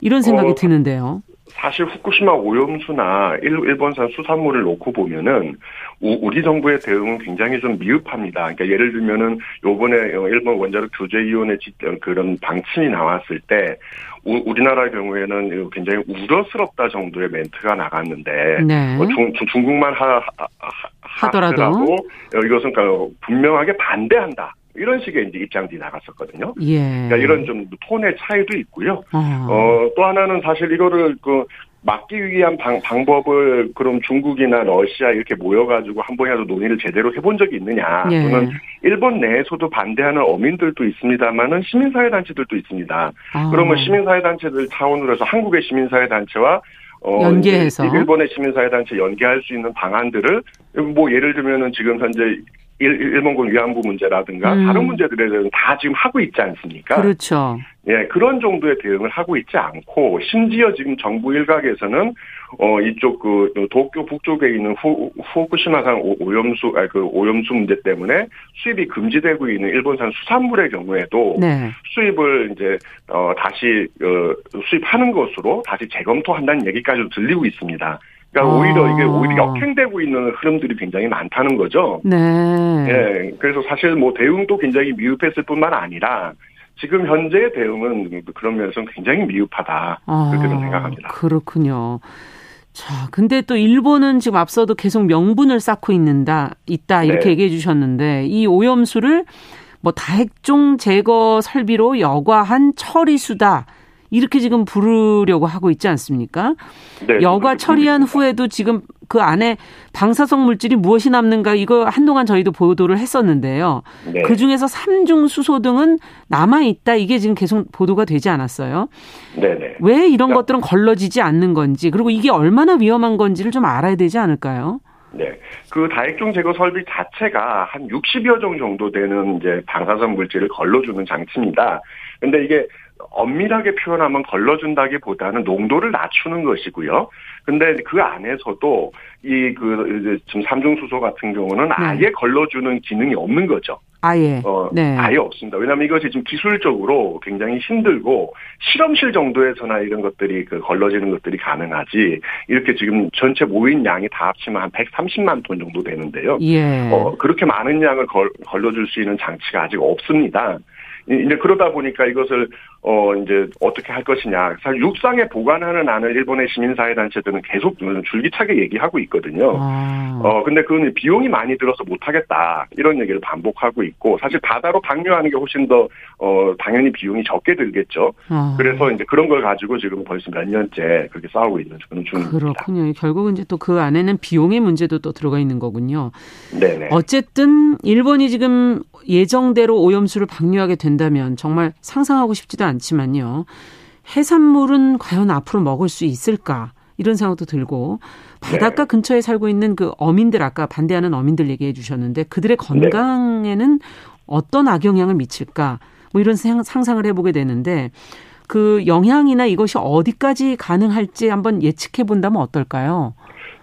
이런 생각이 어, 드는데요. 사실 후쿠시마 오염수나 일본산 수산물을 놓고 보면은 우리 정부의 대응은 굉장히 좀 미흡합니다. 그러니까 예를 들면은 요번에 일본 원자력 규제위원회 그런 방침이 나왔을 때 우리나라 경우에는 굉장히 우려스럽다 정도의 멘트가 나갔는데 네. 뭐 중, 중국만 하, 하, 하더라도 이것은 그러니까 분명하게 반대한다. 이런 식의 이제 입장들이 나갔었거든요. 예. 그러니까 이런 좀 톤의 차이도 있고요. 어. 어, 또 하나는 사실 이거를 그 막기 위한 방, 방법을 그럼 중국이나 러시아 이렇게 모여가지고 한 번이라도 논의를 제대로 해본 적이 있느냐 예. 또는 일본 내에서도 반대하는 어민들도 있습니다만은 시민사회 단체들도 있습니다. 아. 그러면 시민사회 단체들 차원으로 해서 한국의 시민사회 단체와 어, 연계해서 일본의 시민사회단체 연계할 수 있는 방안들을 뭐 예를 들면은 지금 현재 일, 본군 위안부 문제라든가 음. 다른 문제들에 대해서 다 지금 하고 있지 않습니까? 그렇죠. 예, 그런 정도의 대응을 하고 있지 않고 심지어 지금 정부 일각에서는 어 이쪽 그 도쿄 북쪽에 있는 후, 후쿠시마산 오염수 아그 오염수 문제 때문에 수입이 금지되고 있는 일본산 수산물의 경우에도 네. 수입을 이제 어 다시 어 수입하는 것으로 다시 재검토한다는 얘기까지 들리고 있습니다. 그러니까 아. 오히려 이게 오히려 역행되고 있는 흐름들이 굉장히 많다는 거죠. 네. 예. 그래서 사실 뭐 대응도 굉장히 미흡했을 뿐만 아니라 지금 현재의 대응은 그런 면에서 굉장히 미흡하다. 아, 그렇게 생각합니다. 그렇군요. 자, 근데 또 일본은 지금 앞서도 계속 명분을 쌓고 있는다, 있다, 이렇게 네. 얘기해 주셨는데, 이 오염수를 뭐 다핵종 제거 설비로 여과한 처리수다. 이렇게 지금 부르려고 하고 있지 않습니까? 네, 여과 처리한 후에도 지금 그 안에 방사성 물질이 무엇이 남는가 이거 한동안 저희도 보도를 했었는데요. 네. 그 중에서 삼중 수소 등은 남아 있다 이게 지금 계속 보도가 되지 않았어요. 네, 네. 왜 이런 그러니까, 것들은 걸러지지 않는 건지 그리고 이게 얼마나 위험한 건지를 좀 알아야 되지 않을까요? 네. 그 다액종 제거 설비 자체가 한 60여 종 정도 되는 이제 방사성 물질을 걸러주는 장치입니다. 근데 이게 엄밀하게 표현하면 걸러준다기보다는 농도를 낮추는 것이고요. 근데 그 안에서도 이 그 지금 삼중 수소 같은 경우는 네. 아예 걸러주는 기능이 없는 거죠. 아예. 어, 네. 아예 없습니다. 왜냐하면 이것이 지금 기술적으로 굉장히 힘들고 실험실 정도에서나 이런 것들이 그 걸러지는 것들이 가능하지 이렇게 지금 전체 모인 양이 다 합치면 한 130만 톤 정도 되는데요. 예. 어, 그렇게 많은 양을 걸, 걸러줄 수 있는 장치가 아직 없습니다. 이제 그러다 보니까 이것을 어 이제 어떻게 할 것이냐. 사실 육상에 보관하는 안을 일본의 시민사회 단체들은 계속 줄기차게 얘기하고 있거든요. 아. 어 근데 그건 비용이 많이 들어서 못 하겠다 이런 얘기를 반복하고 있고 사실 바다로 방류하는 게 훨씬 더 어 당연히 비용이 적게 들겠죠. 아. 그래서 이제 그런 걸 가지고 지금 벌써 몇 년째 그렇게 싸우고 있는 그런 중입니다. 그렇군요. 결국은 이제 또 그 안에는 비용의 문제도 또 들어가 있는 거군요. 네네. 어쨌든 일본이 지금 예정대로 오염수를 방류하게 된다면 정말 상상하고 싶지도 않 지만요. 해산물은 과연 앞으로 먹을 수 있을까? 이런 생각도 들고 바닷가 네. 근처에 살고 있는 그 어민들 아까 반대하는 어민들 얘기해 주셨는데 그들의 네. 건강에는 네. 어떤 악영향을 미칠까? 뭐 이런 상상을 해보게 되는데 그 영향이나 이것이 어디까지 가능할지 한번 예측해 본다면 어떨까요?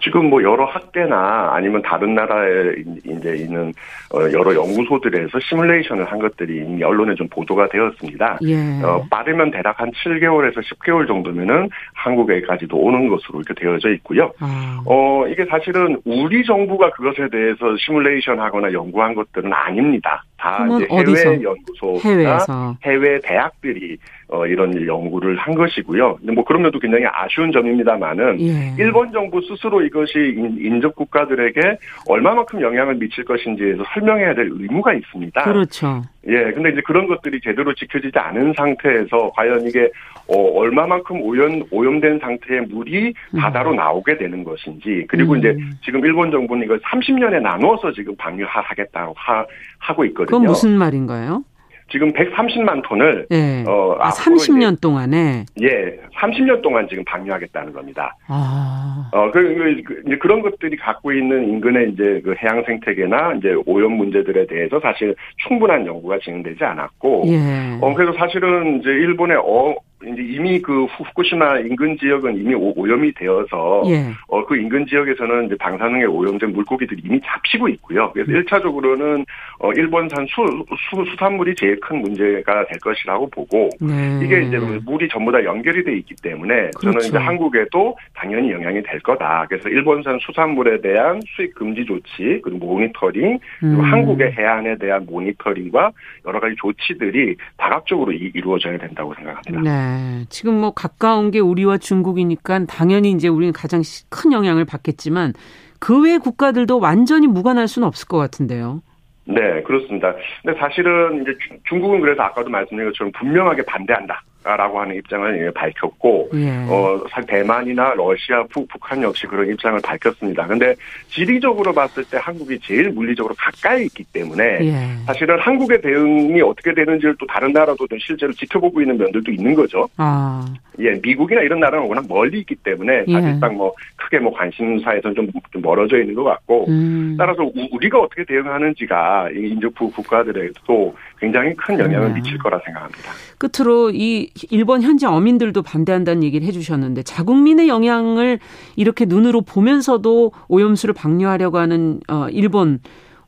지금 뭐 여러 학계나 아니면 다른 나라에 이제 있는 어, 여러 연구소들에서 시뮬레이션을 한 것들이 이미 언론에 좀 보도가 되었습니다. 예. 어, 빠르면 대략 한 7개월에서 10개월 정도면은 한국에까지도 오는 것으로 이렇게 되어져 있고요. 아. 어, 이게 사실은 우리 정부가 그것에 대해서 시뮬레이션 하거나 연구한 것들은 아닙니다. 다 이제 해외 연구소나 해외에서. 해외 대학들이 어, 이런 연구를 한 것이고요. 근데 뭐 그런 면도 굉장히 아쉬운 점입니다만은 예. 일본 정부 스스로 이것이 인접 국가들에게 얼마만큼 영향을 미칠 것인지에 서 설명해야 될 의무가 있습니다. 그렇죠. 예, 근데 이제 그런 것들이 제대로 지켜지지 않은 상태에서 과연 이게 어, 얼마만큼 오염 오염된 상태의 물이 음. 바다로 나오게 되는 것인지 그리고 음. 이제 지금 일본 정부는 이걸 30년에 나누어서 지금 방류하겠다고 하, 하고 있거든요. 그건 무슨 말인가요? 지금 130만 톤을 네. 어 아, 30년 이제, 동안에 예, 30년 동안 지금 방류하겠다는 겁니다. 아. 어, 그, 그, 이제 그런 것들이 갖고 있는 인근의 이제 그 해양 생태계나 이제 오염 문제들에 대해서 사실 충분한 연구가 진행되지 않았고, 예. 어, 그래서 사실은 이제 일본의 어, 이제 이미 그 후쿠시마 인근 지역은 이미 오염이 되어서 예. 어, 그 인근 지역에서는 이제 방사능에 오염된 물고기들이 이미 잡히고 있고요. 그래서 음. 1차적으로는 어, 일본산 수, 수, 수산물이 제일 큰 문제가 될 것이라고 보고 네. 이게 이제 물이 전부 다 연결이 돼 있기 때문에 그렇죠. 저는 이제 한국에도 당연히 영향이 될 거다. 그래서 일본산 수산물에 대한 수입 금지 조치 그리고 모니터링 그리고 음. 한국의 해안에 대한 모니터링과 여러 가지 조치들이 다각적으로 이, 루어져야 된다고 생각합니다. 네. 지금 뭐 가까운 게 우리와 중국이니까 당연히 이제 우리는 가장 큰 영향을 받겠지만 그 외 국가들도 완전히 무관할 수는 없을 것 같은데요. 네, 그렇습니다. 근데 사실은 이제 중국은 그래서 아까도 말씀드린 것처럼 분명하게 반대한다. 라고 하는 입장을 밝혔고 예. 어 대만이나 러시아, 북, 북한 역시 그런 입장을 밝혔습니다. 근데 지리적으로 봤을 때 한국이 제일 물리적으로 가까이 있기 때문에 예. 사실은 한국의 대응이 어떻게 되는지를 또 다른 나라도 실제로 지켜보고 있는 면들도 있는 거죠. 아. 예, 미국이나 이런 나라는 워낙 멀리 있기 때문에 예. 사실상 뭐 크게 뭐 관심사에서는 좀, 좀 멀어져 있는 것 같고 음. 따라서 우리가 어떻게 대응하는지가 인접부 국가들에도 굉장히 큰 영향을 미칠 거라 생각합니다. 끝으로 이 일본 현지 어민들도 반대한다는 얘기를 해주셨는데 자국민의 영향을 이렇게 눈으로 보면서도 오염수를 방류하려고 하는 어, 일본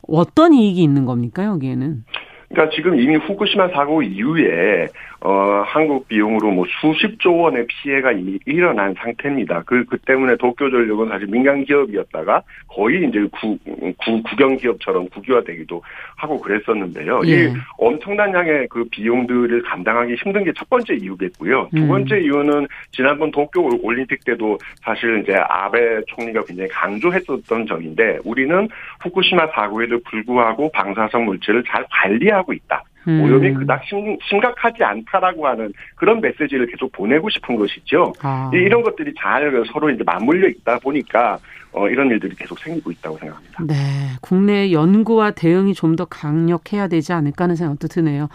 어떤 이익이 있는 겁니까 여기에는? 그러니까 지금 이미 후쿠시마 사고 이후에 어, 한국 비용으로 뭐 수십조 원의 피해가 이미 일어난 상태입니다. 그, 그 때문에 도쿄전력은 사실 민간 기업이었다가 거의 이제 구, 구, 국영 기업처럼 국유화되기도 하고 그랬었는데요. 예. 이 엄청난 양의 그 비용들을 감당하기 힘든 게 첫 번째 이유겠고요. 두 음. 번째 음. 이유는 지난번 도쿄 올림픽 때도 사실 이제 아베 총리가 굉장히 강조했었던 점인데 우리는 후쿠시마 사고에도 불구하고 방사성 물질을 잘 관리하고 있다. 음. 오염이 그닥 심, 각하지 않다라고 하는 그런 메시지를 계속 보내고 싶은 것이죠. 아. 이런 것들이 잘 서로 이제 맞물려 있다 보니까 어, 이런 일들이 계속 생기고 있다고 생각합니다. 네, 국내 연구와 대응이 좀 더 강력해야 되지 않을까 하는 생각도 드네요.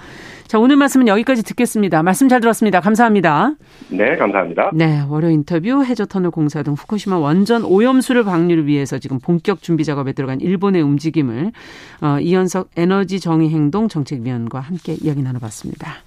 자, 오늘 말씀은 여기까지 듣겠습니다. 말씀 잘 들었습니다. 감사합니다. 네, 감사합니다. 네, 월요 인터뷰 해저터널 공사 등 후쿠시마 원전 오염수를 방류를 위해서 지금 본격 준비 작업에 들어간 일본의 움직임을 어, 이현석 에너지 정의 행동 정책위원과 함께 이야기 나눠봤습니다.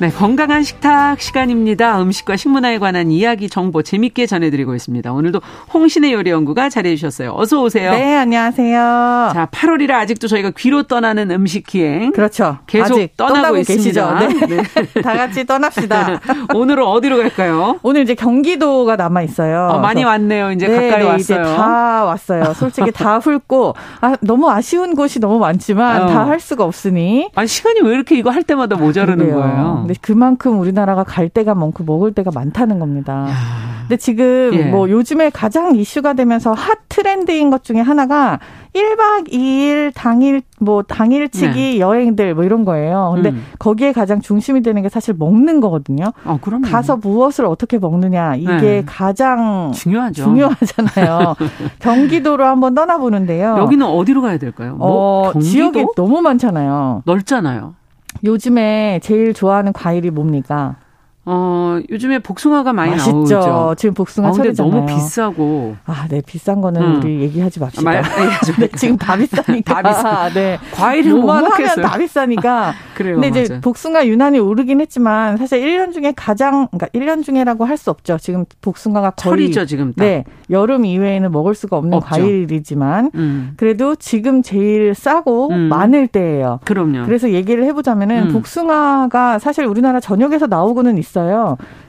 네, 건강한 식탁 시간입니다. 음식과 식문화에 관한 이야기 정보 재밌게 전해드리고 있습니다. 오늘도 홍신의 요리 연구가 자리해 주셨어요. 어서 오세요. 네, 안녕하세요. 자, 8월이라 아직도 저희가 귀로 떠나는 음식 기행. 그렇죠. 계속 떠나고, 떠나고 있습니다. 계시죠. 네. 네. 다 같이 떠납시다. 오늘은 어디로 갈까요? 오늘 이제 경기도가 남아 있어요. 어, 많이 왔네요. 이제 네, 가까이 네, 왔어요. 이제 다 왔어요. 솔직히 다 훑고 아, 너무 아쉬운 곳이 너무 많지만 어. 다할 수가 없으니. 아, 시간이 왜 이렇게 이거 할 때마다 모자르는 그래요. 거예요? 근데 그만큼 우리나라가 갈 데가 많고 먹을 데가 많다는 겁니다. 야. 근데 지금 예. 뭐 요즘에 가장 이슈가 되면서 핫 트렌드인 것 중에 하나가 1박 2일 당일 뭐 당일치기 네. 여행들 뭐 이런 거예요. 근데 음. 거기에 가장 중심이 되는 게 사실 먹는 거거든요. 어, 그럼 가서 무엇을 어떻게 먹느냐 이게 네. 가장 중요하죠. 중요하잖아요. 경기도로 한번 떠나보는데요. 여기는 어디로 가야 될까요? 뭐 어, 지역이 너무 많잖아요. 넓잖아요. 요즘에 제일 좋아하는 과일이 뭡니까? 어, 요즘에 복숭아가 많이 맛있죠. 나오죠. 지금 복숭아 아, 철이잖아요. 너무 비싸고. 아, 네, 비싼 거는 음. 우리 얘기하지 맙시다. 말, 네, 지금 다 비싸니까. 다 비싸. 네. 과일을 못 먹겠어요. 다 비싸니까. 그래요. 근데 이제 맞아요. 복숭아 유난히 오르긴 했지만 사실 1년 중에 가장 그러니까 1년 중에라고 할 수 없죠. 지금 복숭아가 거의 철이죠, 지금. 딱. 네. 여름 이외에는 먹을 수가 없는 없죠. 과일이지만 음. 그래도 지금 제일 싸고 음. 많을 때예요. 그럼요. 그래서 얘기를 해 보자면은 음. 복숭아가 사실 우리나라 전역에서 나오고는 있어요.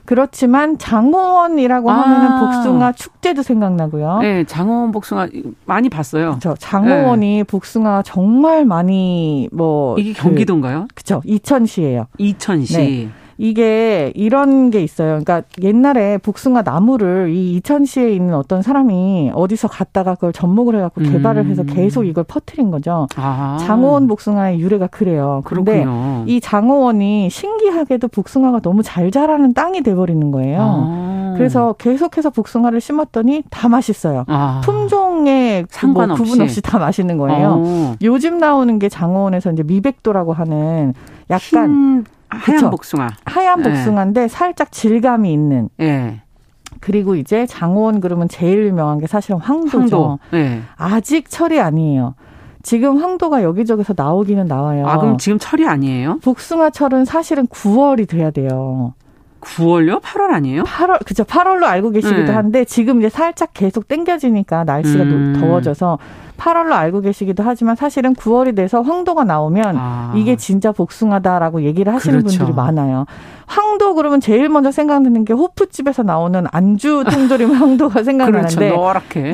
그렇지만 장호원이라고 아. 하면은 복숭아 축제도 생각나고요. 네, 장호원 복숭아 많이 봤어요. 그렇죠. 장호원이 네. 복숭아 정말 많이 뭐 이게 경기도인가요? 그, 그렇죠. 이천시예요. 이천시. 네. 이게 이런 게 있어요. 그러니까 옛날에 복숭아 나무를 이 이천시에 있는 어떤 사람이 어디서 갔다가 그걸 접목을 해갖고 음. 개발을 해서 계속 이걸 퍼트린 거죠. 아. 장호원 복숭아의 유래가 그래요. 그런데. 이 장호원이 신기하게도 복숭아가 너무 잘 자라는 땅이 돼버리는 거예요. 아. 그래서 계속해서 복숭아를 심었더니 다 맛있어요. 아. 품종에 상관 없이. 뭐 구분 없이 다 맛있는 거예요. 어. 요즘 나오는 게 장호원에서 이제 미백도라고 하는 약간 하얀 그쵸? 복숭아. 하얀 네. 복숭아인데 살짝 질감이 있는. 네. 그리고 이제 장원 그러면 제일 유명한 게 사실은 황도죠. 황도. 네. 아직 철이 아니에요. 지금 황도가 여기저기서 나오기는 나와요. 아, 그럼 지금 철이 아니에요? 복숭아철은 사실은 9월이 돼야 돼요. 9월요? 8월 아니에요? 8월, 그죠. 8월로 알고 계시기도 네. 한데 지금 이제 살짝 계속 땡겨지니까 날씨가 음. 더워져서 8월로 알고 계시기도 하지만 사실은 9월이 돼서 황도가 나오면 아. 이게 진짜 복숭아다라고 얘기를 하시는 그렇죠. 분들이 많아요. 황도 그러면 제일 먼저 생각나는 게 호프집에서 나오는 안주 통조림 황도가 생각나는데 그렇죠.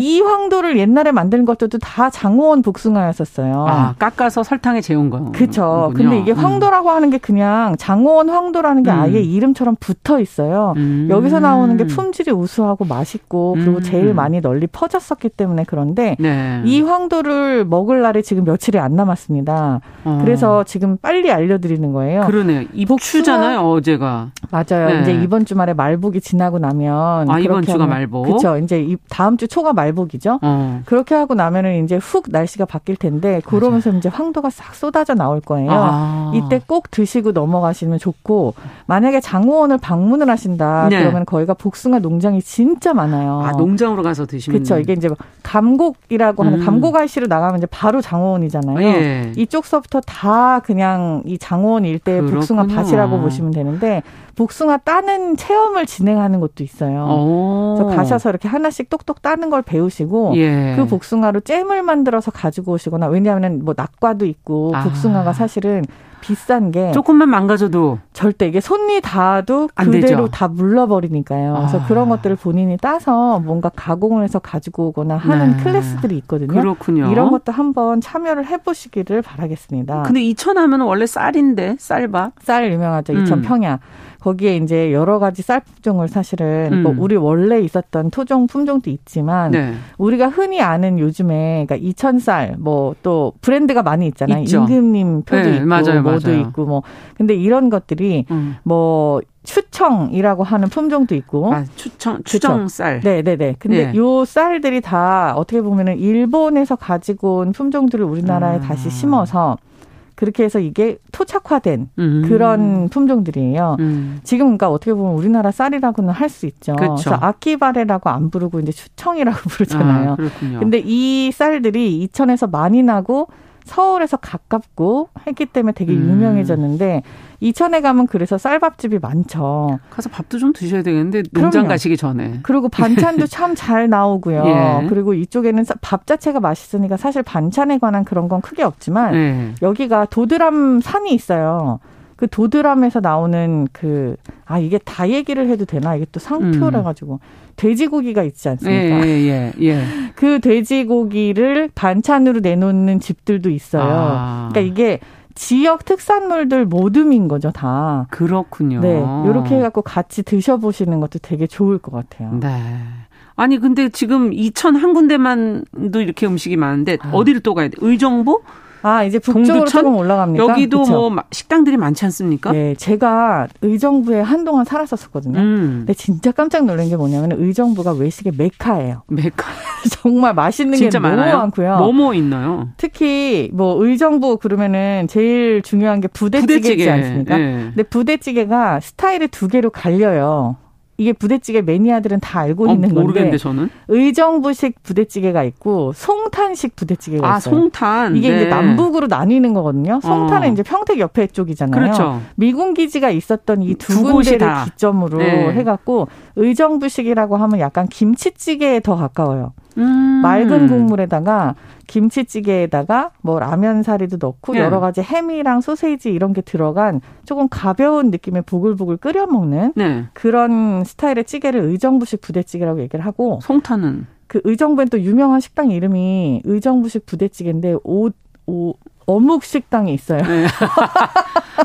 이 황도를 옛날에 만드는 것들도 다 장호원 복숭아였었어요. 아, 깎아서 설탕에 재운 거. 그렇죠. 근데 이게 음. 황도라고 음. 하는 게 그냥 장호원 황도라는 게 음. 아예 이름처럼 붙어 있어요. 음. 여기서 나오는 게 품질이 우수하고 맛있고 그리고 제일 음. 많이 널리 퍼졌었기 때문에 그런데 네. 이 황 도를 먹을 날이 지금 며칠이 안 남았습니다. 어. 그래서 지금 빨리 알려드리는 거예요. 그러네요. 입추잖아요, 어제가. 말보기가 맞아요. 네. 이제 이번 주말에 말복이 지나고 나면 아 이번 주가 말복 그렇죠. 이제 다음 주 초가 말복이죠. 어. 그렇게 하고 나면은 이제 훅 날씨가 바뀔 텐데 그러면서 맞아요. 이제 황도가 싹 쏟아져 나올 거예요. 아. 이때 꼭 드시고 넘어가시면 좋고 만약에 장호원을 방문을 하신다 네. 그러면 거기가 복숭아 농장이 진짜 많아요. 아 농장으로 가서 드시면 그렇죠. 이게 이제 감곡이라고 하는 음. 감곡 알씨로 나가면 이제 바로 장호원이잖아요. 예. 이쪽서부터 다 그냥 이 장호원 일대의 복숭아 밭이라고 보시면 되는데 복숭아 따는 체험을 진행하는 것도 있어요. 그래서 가셔서 이렇게 하나씩 똑똑 따는 걸 배우시고 예. 그 복숭아로 잼을 만들어서 가지고 오시거나 왜냐하면 뭐 낙과도 있고 아. 복숭아가 사실은 비싼 게 조금만 망가져도 절대 이게 손이 닿아도 그대로 되죠. 다 물러버리니까요. 아. 그래서 그런 것들을 본인이 따서 뭔가 가공을 해서 가지고 오거나 하는 네. 클래스들이 있거든요. 그렇군요. 이런 것도 한번 참여를 해보시기를 바라겠습니다. 근데 이천 하면 원래 쌀인데 쌀밥 쌀 유명하죠. 이천 음. 평야. 거기에 이제 여러 가지 쌀 품종을 사실은 음. 뭐 우리 원래 있었던 토종 품종도 있지만 네. 우리가 흔히 아는 요즘에 그러니까 이천쌀 뭐 또 브랜드가 많이 있잖아요. 있죠. 임금님 표도 네, 있고 맞아요, 뭐도 맞아요. 있고 뭐 근데 이런 것들이 음. 뭐 추청이라고 하는 품종도 있고. 아, 추청, 추청 쌀. 네네네. 근데 네. 요 쌀들이 다 어떻게 보면은 일본에서 가지고 온 품종들을 우리나라에 음. 다시 심어서 그렇게 해서 이게 토착화된 음. 그런 품종들이에요. 음. 지금 그러니까 어떻게 보면 우리나라 쌀이라고는 할 수 있죠. 그렇죠. 그래서 아키바레라고 안 부르고 이제 추청이라고 부르잖아요. 아, 그렇군요. 근데 이 쌀들이 이천에서 많이 나고 서울에서 가깝고 했기 때문에 되게 음. 유명해졌는데 이천에 가면 그래서 쌀밥집이 많죠. 가서 밥도 좀 드셔야 되겠는데 농장 그럼요. 가시기 전에. 그리고 반찬도 참 잘 나오고요. 예. 그리고 이쪽에는 밥 자체가 맛있으니까 사실 반찬에 관한 그런 건 크게 없지만 예. 여기가 도드람 산이 있어요. 그 도드람에서 나오는 그, 아, 이게 다 얘기를 해도 되나? 이게 또 상표라 음. 가지고. 음. 돼지고기가 있지 않습니까? 예, 예, 예, 예. 그 돼지고기를 반찬으로 내놓는 집들도 있어요. 아. 그러니까 이게 지역 특산물들 모둠인 거죠, 다. 그렇군요. 네. 이렇게 해갖고 같이 드셔보시는 것도 되게 좋을 것 같아요. 네. 아니, 근데 지금 이천 한 군데만도 이렇게 음식이 많은데 아. 어디를 또 가야 돼? 의정부? 아, 이제 북쪽으로 조금 올라갑니까? 여기도 그쵸? 뭐 식당들이 많지 않습니까? 네, 제가 의정부에 한동안 살았었거든요. 음. 근데 진짜 깜짝 놀란 게 뭐냐면 의정부가 외식의 메카예요. 메카. 정말 맛있는 게 너무 많아요? 많고요. 뭐뭐 뭐 있나요? 특히 뭐 의정부 그러면은 제일 중요한 게 부대찌개지 부대찌개. 않습니까? 네. 근데 부대찌개가 스타일이 두 개로 갈려요. 이게 부대찌개 매니아들은 다 알고 어, 있는 건데 저는 의정부식 부대찌개가 있고 송탄식 부대찌개가 아, 있어요. 송탄 이게 네. 이제 남북으로 나뉘는 거거든요. 송탄은 어. 이제 평택 옆에 쪽이잖아요. 그렇죠. 미군 기지가 있었던 이두 군데를 기점으로 네. 해갖고 의정부식이라고 하면 약간 김치찌개에 더 가까워요. 음. 맑은 국물에다가 김치찌개에다가 뭐 라면 사리도 넣고 네. 여러 가지 햄이랑 소세지 이런 게 들어간 조금 가벼운 느낌의 보글보글 끓여 먹는 네. 그런 스타일의 찌개를 의정부식 부대찌개라고 얘기를 하고 송탄은 그 의정부엔 또 유명한 식당 이름이 의정부식 부대찌개인데 오, 오 어묵 식당이 있어요. 네.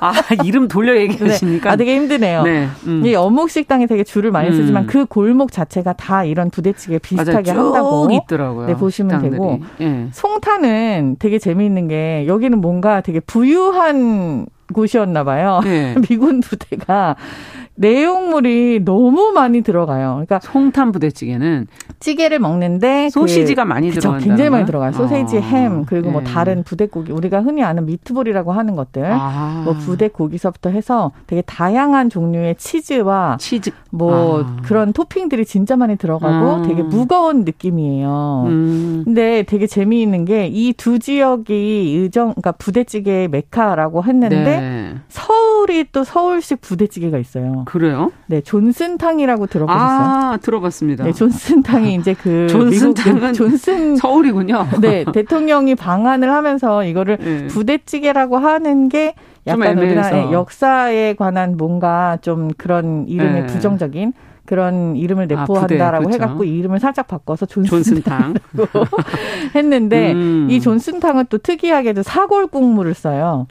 아, 이름 돌려 얘기하시니까. 네. 아, 되게 힘드네요. 네. 음. 이 어묵 식당이 되게 줄을 많이 음. 쓰지만 그 골목 자체가 다 이런 부대찌개 비슷하게 맞아요. 한다고. 있더라고요. 네, 보시면 식당들이. 되고. 네. 송타는 되게 재미있는 게 여기는 뭔가 되게 부유한 곳이었나 봐요. 네. 미군 부대가 내용물이 너무 많이 들어가요. 그러니까 송탄 부대찌개는 찌개를 먹는데 소시지가 그, 많이 들어간다. 굉장히 많이 들어가요. 소세지, 아, 햄 그리고 뭐 네. 뭐 다른 부대고기 우리가 흔히 아는 미트볼이라고 하는 것들, 아. 뭐 부대고기서부터 해서 되게 다양한 종류의 치즈와 치즈 뭐 아. 그런 토핑들이 진짜 많이 들어가고 음. 되게 무거운 느낌이에요. 음. 근데 되게 재미있는 게 이 두 지역이 의정 그러니까 부대찌개의 메카라고 했는데 네. 서울이 또 서울식 부대찌개가 있어요. 그래요? 네, 존슨탕이라고 들어보셨어요? 아, 들어봤습니다. 네, 존슨탕이 이제 그 존슨탕은 존슨 서울이군요. 네, 대통령이 방한을 하면서 이거를 네. 부대찌개라고 하는 게 약간 우리나라 역사에 관한 뭔가 좀 그런 이름의 네. 부정적인 그런 이름을 아, 내포한다라고 아, 해갖고 이름을 살짝 바꿔서 존슨탕 했는데 음. 이 존슨탕은 또 특이하게도 사골 국물을 써요.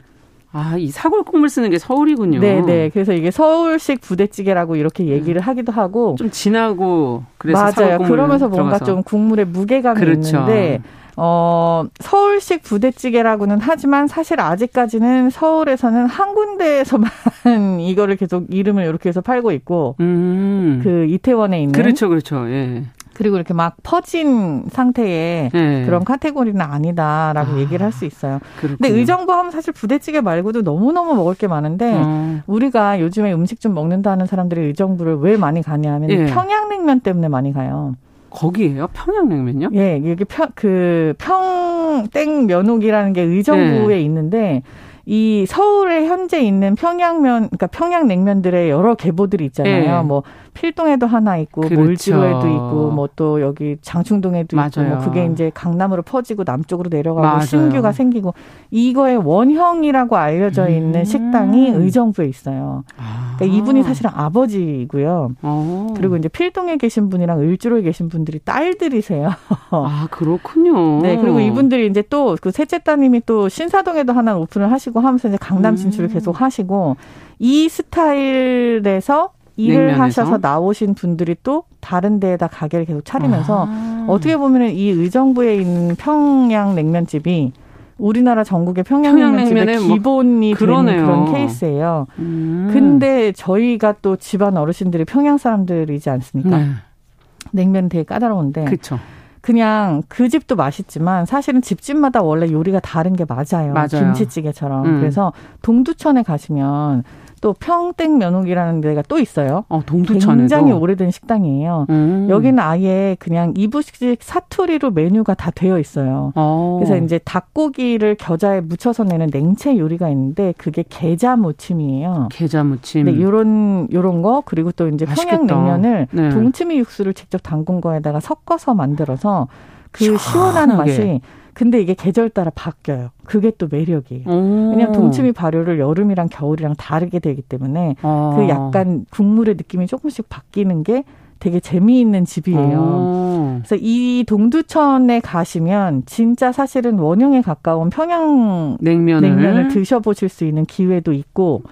아, 이 사골 국물 쓰는 게 서울이군요. 네, 네. 그래서 이게 서울식 부대찌개라고 이렇게 얘기를 음. 하기도 하고 좀 진하고 그래서 맞아요. 그러면서 뭔가 들어가서. 좀 국물에 무게감이 그렇죠. 있는데 어, 서울식 부대찌개라고는 하지만 사실 아직까지는 서울에서는 한 군데에서만 이거를 계속 이름을 이렇게 해서 팔고 있고, 음. 그 이태원에 있는. 그렇죠, 그렇죠. 예. 그리고 이렇게 막 퍼진 상태의 네. 그런 카테고리는 아니다라고 아, 얘기를 할 수 있어요. 그렇군요. 근데 의정부 하면 사실 부대찌개 말고도 너무너무 먹을 게 많은데 어. 우리가 요즘에 음식 좀 먹는다는 사람들이 의정부를 왜 많이 가냐면 예. 평양냉면 때문에 많이 가요. 거기에요? 평양냉면요? 예, 여기 평, 그 평땡 면옥이라는 게 의정부에 예. 있는데 이 서울에 현재 있는 평양면, 그러니까 평양냉면들의 여러 계보들이 있잖아요. 예. 뭐 필동에도 하나 있고 그렇죠. 몰지로에도 있고 뭐 또 여기 장충동에도 맞아요. 있고 뭐 그게 이제 강남으로 퍼지고 남쪽으로 내려가고 맞아요. 신규가 생기고 이거의 원형이라고 알려져 있는 음. 식당이 의정부에 있어요. 아. 그러니까 이분이 사실은 아버지고요. 어. 그리고 이제 필동에 계신 분이랑 을주로에 계신 분들이 딸들이세요. 아 그렇군요. 네 그리고 이분들이 이제 또 그 셋째 따님이 또 신사동에도 하나 오픈을 하시고 하면서 이제 강남 진출을 음. 계속 하시고 이 스타일에서 일을 냉면에서? 하셔서 나오신 분들이 또 다른 데에다 가게를 계속 차리면서 아. 어떻게 보면 이 의정부에 있는 평양 냉면집이 우리나라 전국의 평양냉면집의 뭐 기본이 뭐 되는 그런 케이스예요. 음. 근데 저희가 또 집안 어르신들이 평양 사람들이지 않습니까? 네. 냉면 되게 까다로운데. 그쵸. 그냥 그 집도 맛있지만 사실은 집집마다 원래 요리가 다른 게 맞아요. 맞아요. 김치찌개처럼. 음. 그래서 동두천에 가시면 또 평땡 면옥이라는 데가 또 있어요. 어, 동두천에도 굉장히 오래된 식당이에요. 음. 여기는 아예 그냥 이부식 사투리로 메뉴가 다 되어 있어요. 어. 그래서 이제 닭고기를 겨자에 묻혀서 내는 냉채 요리가 있는데 그게 게자 무침이에요. 게자 무침. 네, 요런 요런 거 그리고 또 이제 평양냉면을 네. 동치미 육수를 직접 담근 거에다가 섞어서 만들어서 그 시원한 맛이 근데 이게 계절 따라 바뀌어요. 그게 또 매력이에요. 오. 왜냐하면 동치미 발효를 여름이랑 겨울이랑 다르게 되기 때문에 아. 그 약간 국물의 느낌이 조금씩 바뀌는 게 되게 재미있는 집이에요. 오. 그래서 이 동두천에 가시면 진짜 사실은 원형에 가까운 평양 냉면을, 냉면을 드셔보실 수 있는 기회도 있고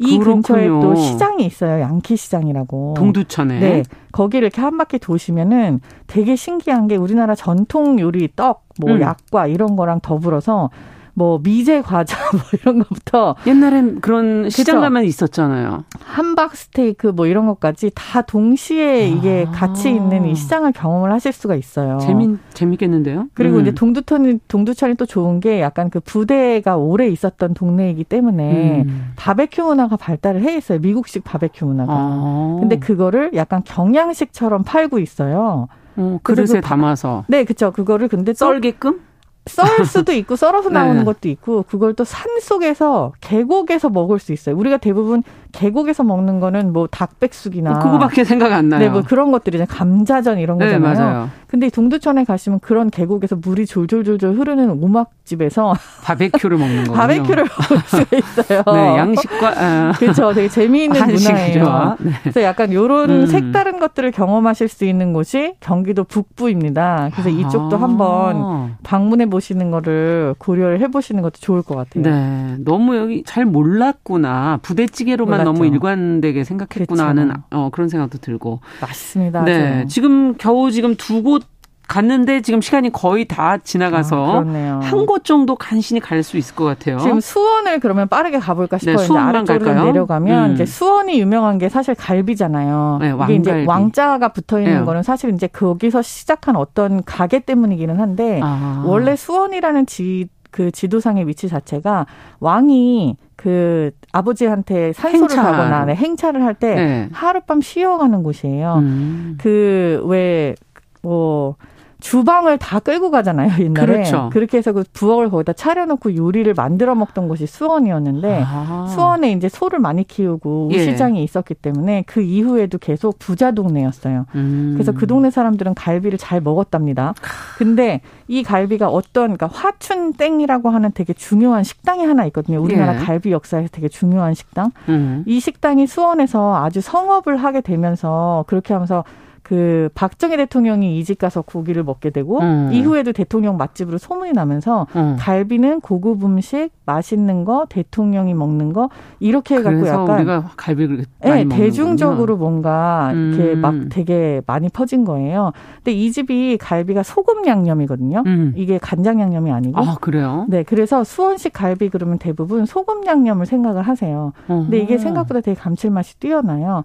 이 그렇군요. 근처에 또 시장이 있어요. 양키 시장이라고. 동두천에. 네. 거기를 이렇게 한 바퀴 도시면은 되게 신기한 게 우리나라 전통 요리 떡, 뭐 음. 약과 이런 거랑 더불어서 뭐 미제 과자 뭐 이런 것부터 옛날엔 그런 시장 그쵸? 가면 있었잖아요. 함박 스테이크 뭐 이런 것까지 다 동시에 이게 아. 같이 있는 이 시장을 경험을 하실 수가 있어요. 재밌 재밌겠는데요? 그리고 음. 이제 동두천이 동두천이 또 좋은 게 약간 그 부대가 오래 있었던 동네이기 때문에 음. 바베큐 문화가 발달을 해 있어요. 미국식 바베큐 문화가. 아. 근데 그거를 약간 경양식처럼 팔고 있어요. 어, 그릇에 그 담아서. 네, 그쵸. 그거를 근데 썰게끔? 썰 수도 있고 썰어서 나오는 네. 것도 있고 그걸 또 산 속에서 계곡에서 먹을 수 있어요. 우리가 대부분 계곡에서 먹는 거는 뭐 닭백숙이나 뭐 그거밖에 생각 안 나요. 네, 뭐 그런 것들이 감자전 이런 네, 거잖아요. 네, 맞아요. 근데 동두천에 가시면 그런 계곡에서 물이 졸졸졸졸 흐르는 오막집에서 바베큐를 먹는 거 바베큐를 먹을 수가 있어요. 네, 양식과 아. 그렇죠. 되게 재미있는 문화예요. 네. 그래서 약간 요런 음. 색다른 것들을 경험하실 수 있는 곳이 경기도 북부입니다. 그래서 이쪽도 아. 한번 방문해 보시는 거를 고려를 해 보시는 것도 좋을 것 같아요. 네. 너무 여기 잘 몰랐구나. 부대찌개로만 몰랐죠. 너무 일관되게 생각했구나 하는. 어, 그런 생각도 들고. 맞습니다. 네. 지금 겨우 지금 두 곳 갔는데 지금 시간이 거의 다 지나가서 아, 한곳 정도 간신히 갈 수 있을 것 같아요. 지금 수원을 그러면 빠르게 가볼까 네, 싶어요. 네, 수원만 갈까요? 내려가면 음. 이제 수원이 유명한 게 사실 갈비잖아요. 네, 이게 이제 왕자가 붙어 있는 네. 거는 사실 이제 거기서 시작한 어떤 가게 때문이기는 한데 아. 원래 수원이라는 지 그 지도상의 위치 자체가 왕이 그 아버지한테 산소를 행차. 가거나 네, 행차를 할때 네. 하룻밤 쉬어가는 곳이에요. 음. 그왜 뭐 주방을 다 끌고 가잖아요 옛날에 그렇죠. 그렇게 해서 그 부엌을 거기다 차려놓고 요리를 만들어 먹던 곳이 수원이었는데 아. 수원에 이제 소를 많이 키우고 예. 우시장이 예. 있었기 때문에 그 이후에도 계속 부자 동네였어요. 음. 그래서 그 동네 사람들은 갈비를 잘 먹었답니다. 근데 이 갈비가 어떤 그러니까 화춘땡이라고 하는 되게 중요한 식당이 하나 있거든요. 우리나라 예. 갈비 역사에서 되게 중요한 식당. 음. 이 식당이 수원에서 아주 성업을 하게 되면서 그렇게 하면서 그 박정희 대통령이 이집 가서 고기를 먹게 되고 음. 이후에도 대통령 맛집으로 소문이 나면서 음. 갈비는 고급 음식, 맛있는 거, 대통령이 먹는 거 이렇게 해갖고 약간 우리가 갈비를 네, 대중적으로 뭔가 음. 이렇게 막 되게 많이 퍼진 거예요. 근데 이 집이 갈비가 소금 양념이거든요. 음. 이게 간장 양념이 아니고. 아 그래요? 네, 그래서 수원식 갈비 그러면 대부분 소금 양념을 생각을 하세요. 근데 이게 생각보다 되게 감칠맛이 뛰어나요.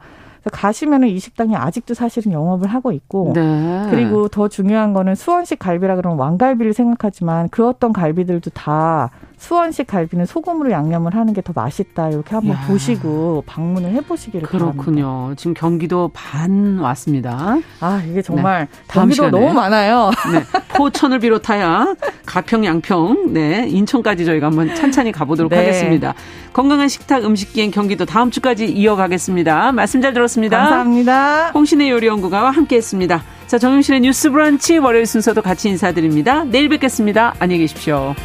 가시면은 이 식당이 아직도 사실은 영업을 하고 있고 네. 그리고 더 중요한 거는 수원식 갈비라 그러면 왕갈비를 생각하지만 그 어떤 갈비들도 다 수원식 갈비는 소금으로 양념을 하는 게 더 맛있다. 이렇게 한번 야. 보시고 방문을 해보시기를 그렇군요. 바랍니다. 지금 경기도 반 왔습니다. 아 이게 정말 네. 경기도 너무 많아요. 네. 포천을 비롯하여 가평, 양평, 네 인천까지 저희가 한번 찬찬히 가보도록 네. 하겠습니다. 건강한 식탁 음식 기행 경기도 다음 주까지 이어가겠습니다. 말씀 잘 들었습니다. 감사합니다. 홍신의 요리연구가와 함께했습니다. 자 정영실의 뉴스브런치 월요일 순서도 같이 인사드립니다. 내일 뵙겠습니다. 안녕히 계십시오.